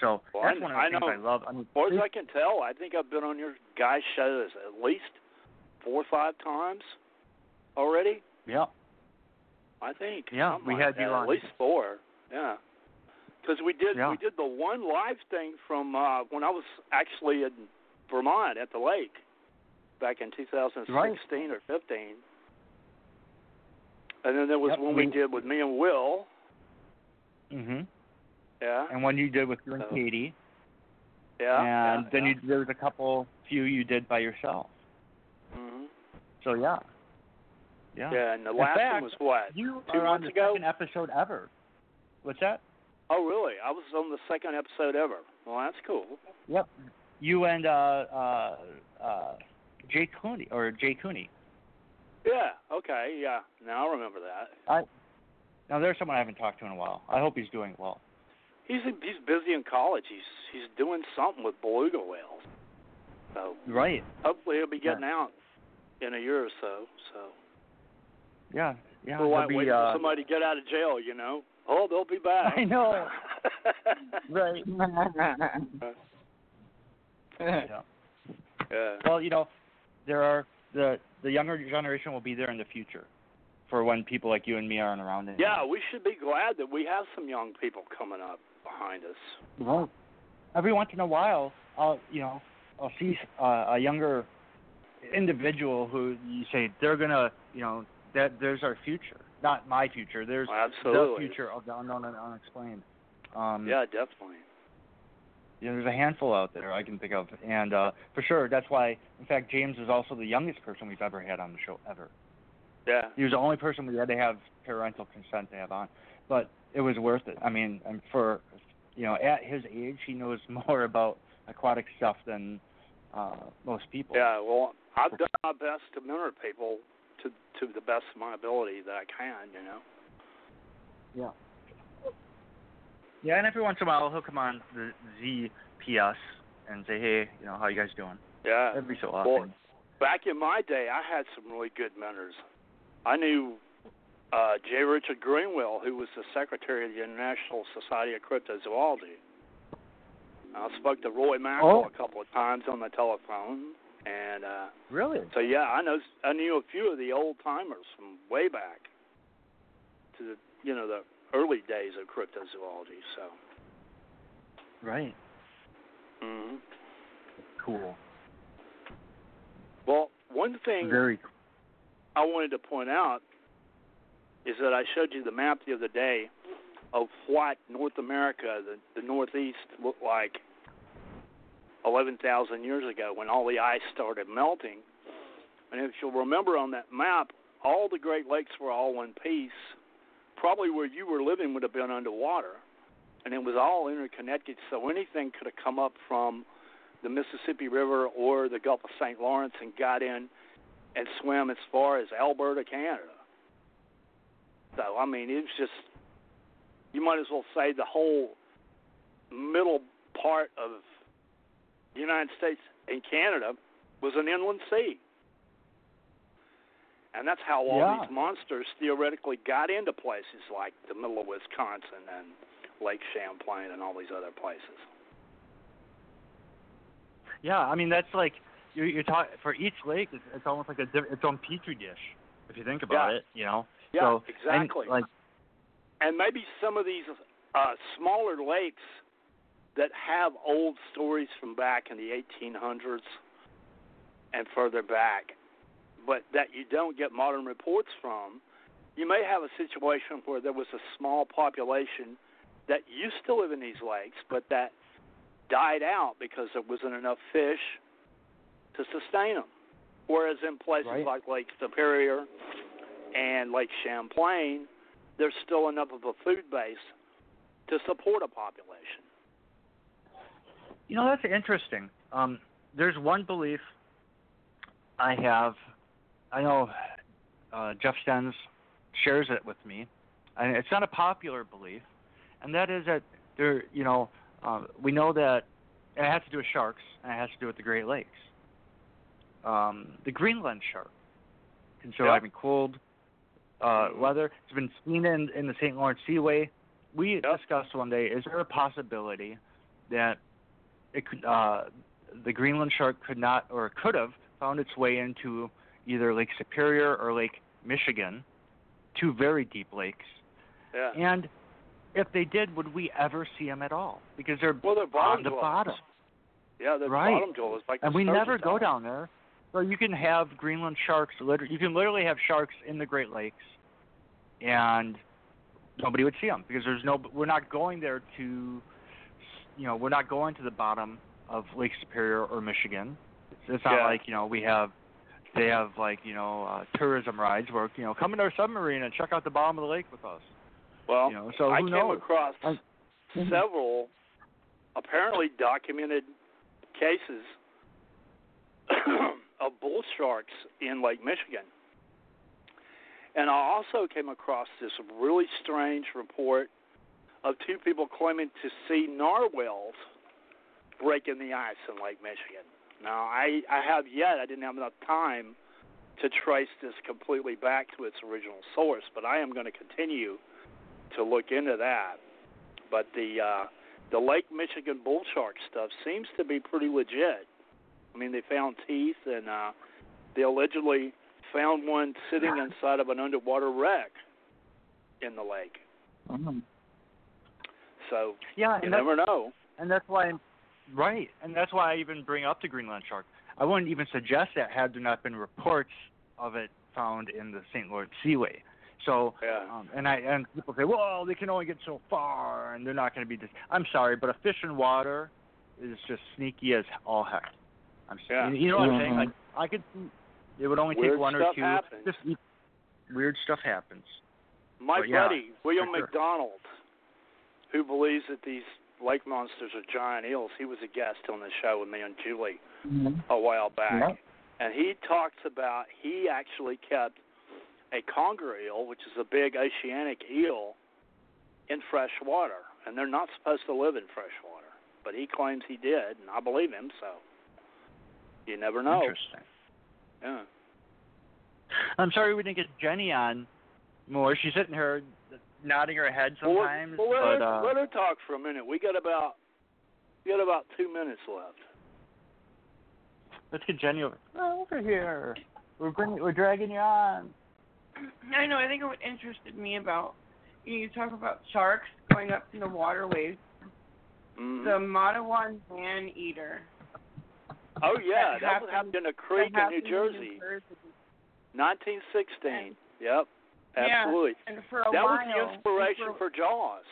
So Well, that's I- one of the I things know. I love. I mean, As far as I can tell, I think I've been on your guys' shows at least four or five times already. yeah, I think. Yeah, we like had you on. at least four. Yeah. Because we did Yeah. we did the one live thing from uh, when I was actually in Vermont at the lake back in 2016 or 15. And then there was Yep, one we we- did with me and Will. mhm. Yeah. And one you did with you and So, Katie, yeah. and yeah, then yeah. you there was a couple few you did by yourself. Mhm. So yeah, yeah. Yeah, and the In last fact, one was what? You Two are on months the ago? second episode ever. What's that? Oh, really? I was on the second episode ever. Well, that's cool. Yep. You and uh uh uh Jay Cooney or Jay Cooney. Yeah. Okay. Yeah. Now I remember that. I now there's someone I haven't talked to in a while. I hope he's doing well. He's he's busy in college. He's he's doing something with beluga whales. So Right. hopefully he'll be Yeah. getting out in a year or so. So Yeah. Yeah. we're like waiting uh, for somebody to get out of jail. You know. Oh, they'll be back. I know. Right. yeah. yeah. Well, you know, there are the the younger generation will be there in the future for when people like you and me aren't around anymore. Yeah, we should be glad that we have some young people coming up behind us. Right. Every once in a while, I'll you know I'll see uh, a younger individual who you say they're gonna you know that there's our future, not my future. There's Absolutely. the future of the unknown and unexplained. Um, Yeah, definitely. you know, there's a handful out there I can think of, and uh, for sure that's why. In fact, James is also the youngest person we've ever had on the show ever. Yeah. He was the only person we had to have parental consent to have on, but it was worth it. I mean, and for you know, at his age, he knows more about aquatic stuff than uh, most people. Yeah, well, I've done my best to mentor people to to the best of my ability that I can, you know. Yeah. Yeah, and every once in a while he'll come on the ZPS and say, "Hey, you know, how you guys doing?" Yeah. Every so Well, back in my day, I had some really good mentors. I knew uh, J. Richard Greenwell, who was the secretary of the International Society of Cryptozoology. I spoke to Roy Mackal Oh. a couple of times on the telephone, and uh, really? so yeah, I know I knew a few of the old timers from way back to the you know the early days of cryptozoology. So. Right. hmm Cool. Well, one thing Very. I wanted to point out is that I showed you the map the other day of what North America, the, the Northeast, looked like 11,000 years ago when all the ice started melting. And if you'll remember on that map, all the Great Lakes were all one piece. Probably where you were living would have been underwater. And it was all interconnected, so anything could have come up from the Mississippi River or the Gulf of St. Lawrence and got in and swam as far as Alberta, Canada. So I mean, it's just you might as well say the whole middle part of the United States and Canada was an inland sea. And that's how all Yeah. these monsters theoretically got into places like the middle of Wisconsin and Lake Champlain and all these other places. Yeah, I mean that's like you're, you're talking for each lake. It's, it's almost like a diff- its own petri dish if you think about Yeah. it. You know. Yeah, so, and, exactly. like and maybe some of these uh, smaller lakes that have old stories from back in the 1800s and further back, but that you don't get modern reports from. You may have a situation where there was a small population that used to live in these lakes, but that died out because there wasn't enough fish to sustain them. Whereas in places Right. like Lake Superior and Lake Champlain, there's still enough of a food base to support a population. You know, that's interesting. Um, there's one belief I have. I know uh, Jeff Stens shares it with me, and it's not a popular belief, and that is that there, you know, uh, we know that it has to do with sharks, and it has to do with the Great Lakes. Um, the Greenland shark can survive Yep. in cold uh, weather. It's been seen in, in the St. Lawrence Seaway. We Yep. discussed one day: is there a possibility that it could uh, the Greenland shark could not or could have found its way into either Lake Superior or Lake Michigan, two very deep lakes. Yeah. And if they did, would we ever see them at all? Because they're well, they're on the dwellers. bottom, Yeah, they're Right. bottom dwellers. Like and we never go down there. So you can have Greenland sharks. Literally, you can literally have sharks in the Great Lakes, and nobody would see them because there's no. We're not going there to, you know, we're not going to the bottom of Lake Superior or Michigan. It's, it's not Yeah. like you know we have. They have like you know uh, tourism rides where you know come in our submarine and check out the bottom of the lake with us. Well, You know, so I came knows? across I- several apparently documented cases of bull sharks in Lake Michigan. And I also came across this really strange report of two people claiming to see narwhals breaking the ice in Lake Michigan. Now, I, I have yet, I didn't have enough time to trace this completely back to its original source, but I am going to continue to look into that. But the uh, the Lake Michigan bull shark stuff seems to be pretty legit. I mean, they found teeth, and uh, they allegedly found one sitting inside of an underwater wreck in the lake. Mhm. So Yeah, you never know. and that's why, right, and that's why I even bring up the Greenland shark. I wouldn't even suggest that had there not been reports of it found in the St. Lawrence Seaway. So, Yeah. um, and I and people say, well, they can only get so far, and they're not going to be. Dis-. I'm sorry, but a fish in water is just sneaky as all heck. I'm Yeah. sorry. You know what I'm saying? Like I could. It would only Weird take one or two. happens. Just weird stuff happens. My But yeah, buddy William sure. McDonald, who believes that these lake monsters are giant eels, he was a guest on the show with me and Julie Mhm. a while back, Yep. and he talks about he actually kept a conger eel, which is a big oceanic eel, in fresh water, and they're not supposed to live in fresh water, but he claims he did, and I believe him. So you never know. Interesting. Yeah. I'm sorry we didn't get Jenny on more. She's sitting here nodding her head Well, let- sometimes, well, let, but her, uh, let her talk for a minute. We got about we got about two minutes left. let's get Jenny over. Oh, over here. We're bringing, we're dragging you on. I know. I think what interested me about you, know, you talk about sharks going up in the waterways. Mhm. The Matawan man eater. Oh yeah, that that, was happened- happened in a creek in New happened Jersey, Jersey. 1916. Yep, Yeah, absolutely. And for a that while, was the inspiration and for Jaws.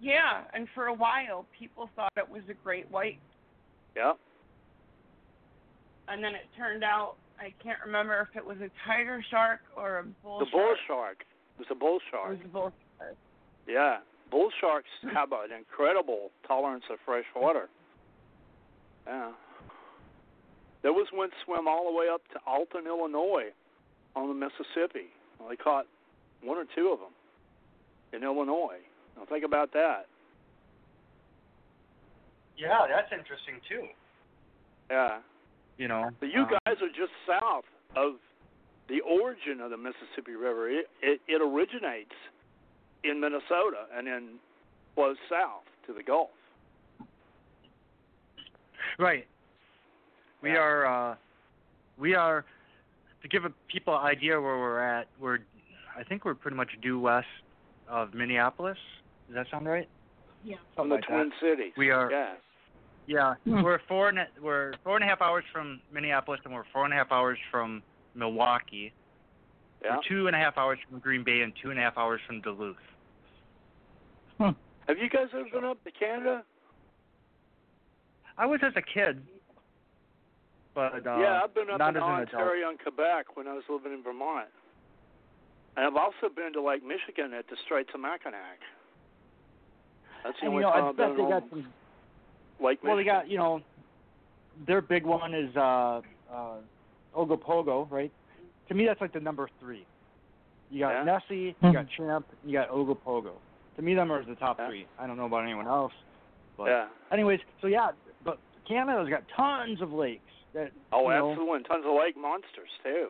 Yeah, and for a while, people thought it was a great white, Yep. and then it turned out I can't remember if it was a tiger shark or a bull the bull shark. shark. It was a bull It shark. was a bull shark. Yeah, bull sharks have an incredible tolerance of fresh water. Yeah. There was one swim all the way up to Alton, Illinois, on the Mississippi. Well, they caught one or two of them in Illinois. Now think about that. Yeah, that's interesting too. Yeah. You know, But you um, guys are just south of the origin of the Mississippi River. It, it it originates in Minnesota and then flows south to the Gulf. Right. We Yeah. are uh we are to give people an idea where we're at, we're I think we're pretty much due west of Minneapolis. Does that sound right? Yeah. From the like Twin that. Cities. We are Yeah. Yeah. Hmm. We're four and a, we're four and a half hours from Minneapolis and we're four and a half hours from Milwaukee. Yeah. We're two and a half hours from Green Bay and two and a half hours from Duluth. Have you guys ever been up to Canada? I was as a kid. But uh yeah, I've been up not in as. Ontario and Quebec when I was living in Vermont. And I've also been to Lake Michigan at the Straits of Mackinac. That's the And, only you know, time I I've bet been they on got some Lake Well, they got you know, their big one is uh, uh, Ogopogo, right? To me, that's like the number three. You got Yeah. Nessie, you got Champ, you got Ogopogo. To me, them are the top Yeah. three. I don't know about anyone else, but yeah. anyways, so yeah, but Canada's got tons of lakes. That Oh, know, absolutely. And tons of lake monsters too.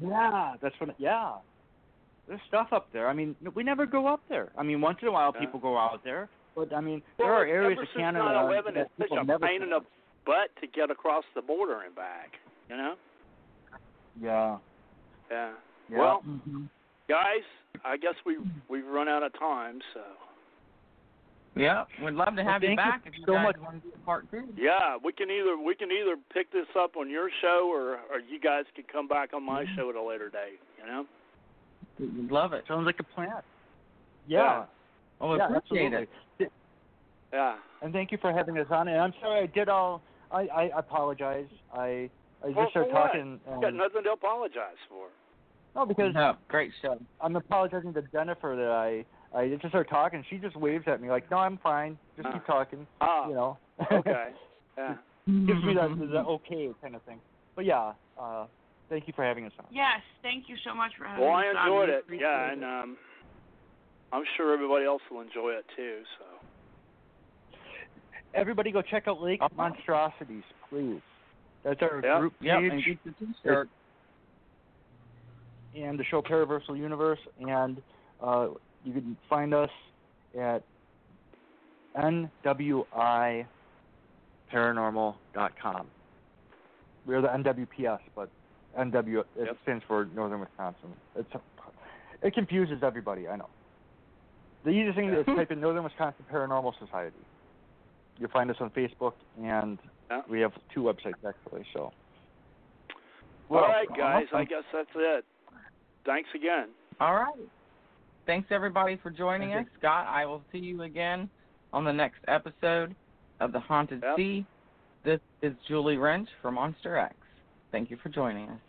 Yeah, that's what. Yeah, there's stuff up there. I mean, we never go up there. I mean, once in a while Yeah. people go out there, But I mean, there are areas of Canada 9/11, that such people a never. pain in the butt to get across the border and back. You know? yeah. Yeah. Yeah. Well, hmm guys, I guess we we've run out of time. So Yeah, we'd love to Well, have you thank you back if you so guys much. want to do part two. yeah, we can either we can either pick this up on your show or or you guys can come back on my Mm-hmm. show at a later date. You know? We'd love it. Sounds like a plan. Yeah. Yeah. Well, we yeah, appreciate absolutely. it. Yeah. And thank you for having us on. And I'm sorry I did all. I I apologize. I I just Well, started talking. You got nothing to apologize for. no, because No, great show. I'm apologizing to Jennifer that I I just started talking. She just waves at me like, "No, I'm fine. Just keep Uh. talking." Ah. You know. Okay. Yeah. Gives me that the okay kind of thing. But yeah, uh, thank you for having us on. Yes, thank you so much for having Well, us I enjoyed We it. appreciate Yeah, and um, I'm sure everybody else will enjoy it too. So. Everybody, go check out Lake Uh-huh. Monstrosities, please. That's our Yep. group Yep, and page get the t-shirt. and the show Paraversal Universe, and uh, you can find us at nwiparanormal.com. We're the NWPS, but NW it Yep. stands for Northern Wisconsin. It's it confuses everybody. I know. The easiest thing is type in Northern Wisconsin Paranormal Society. You'll find us on Facebook, and Yeah. we have two websites actually. So. All right, guys. awesome. I guess that's it. Thanks again. All right. Thanks everybody for joining Thank us. Scott, I will see you again on the next episode of The Haunted Yep. Sea. This is Julie Wrench for Monster X. Thank you for joining us.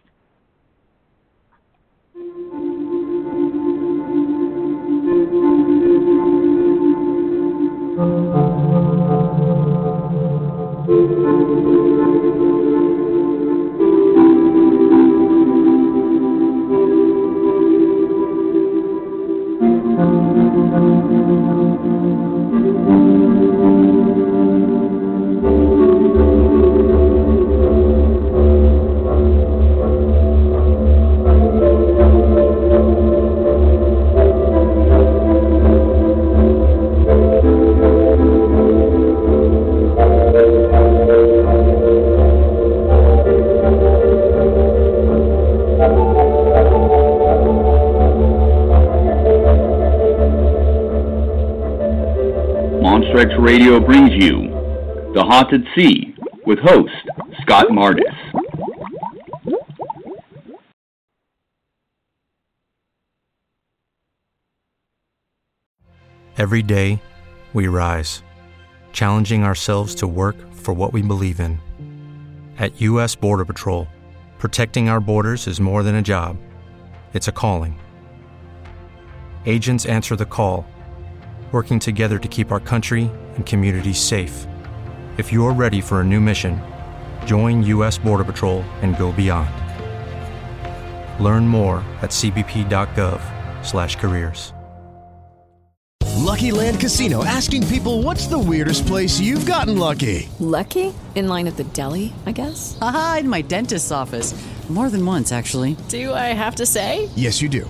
Monster X Radio brings you The Haunted Sea with host Scott Mardis. Every day, we rise, challenging ourselves to work for what we believe in. At U.S. Border Patrol, protecting our borders is more than a job, it's a calling. Agents answer the call, working together to keep our country and communities safe. If you're ready for a new mission, join U.S. Border Patrol and go beyond. Learn more at cbp.gov/careers. Lucky Land Casino asking people what's the weirdest place you've gotten lucky? Lucky? In line at the deli, I guess? Aha, in my dentist's office. More than once, actually. Do I have to say? Yes, you do.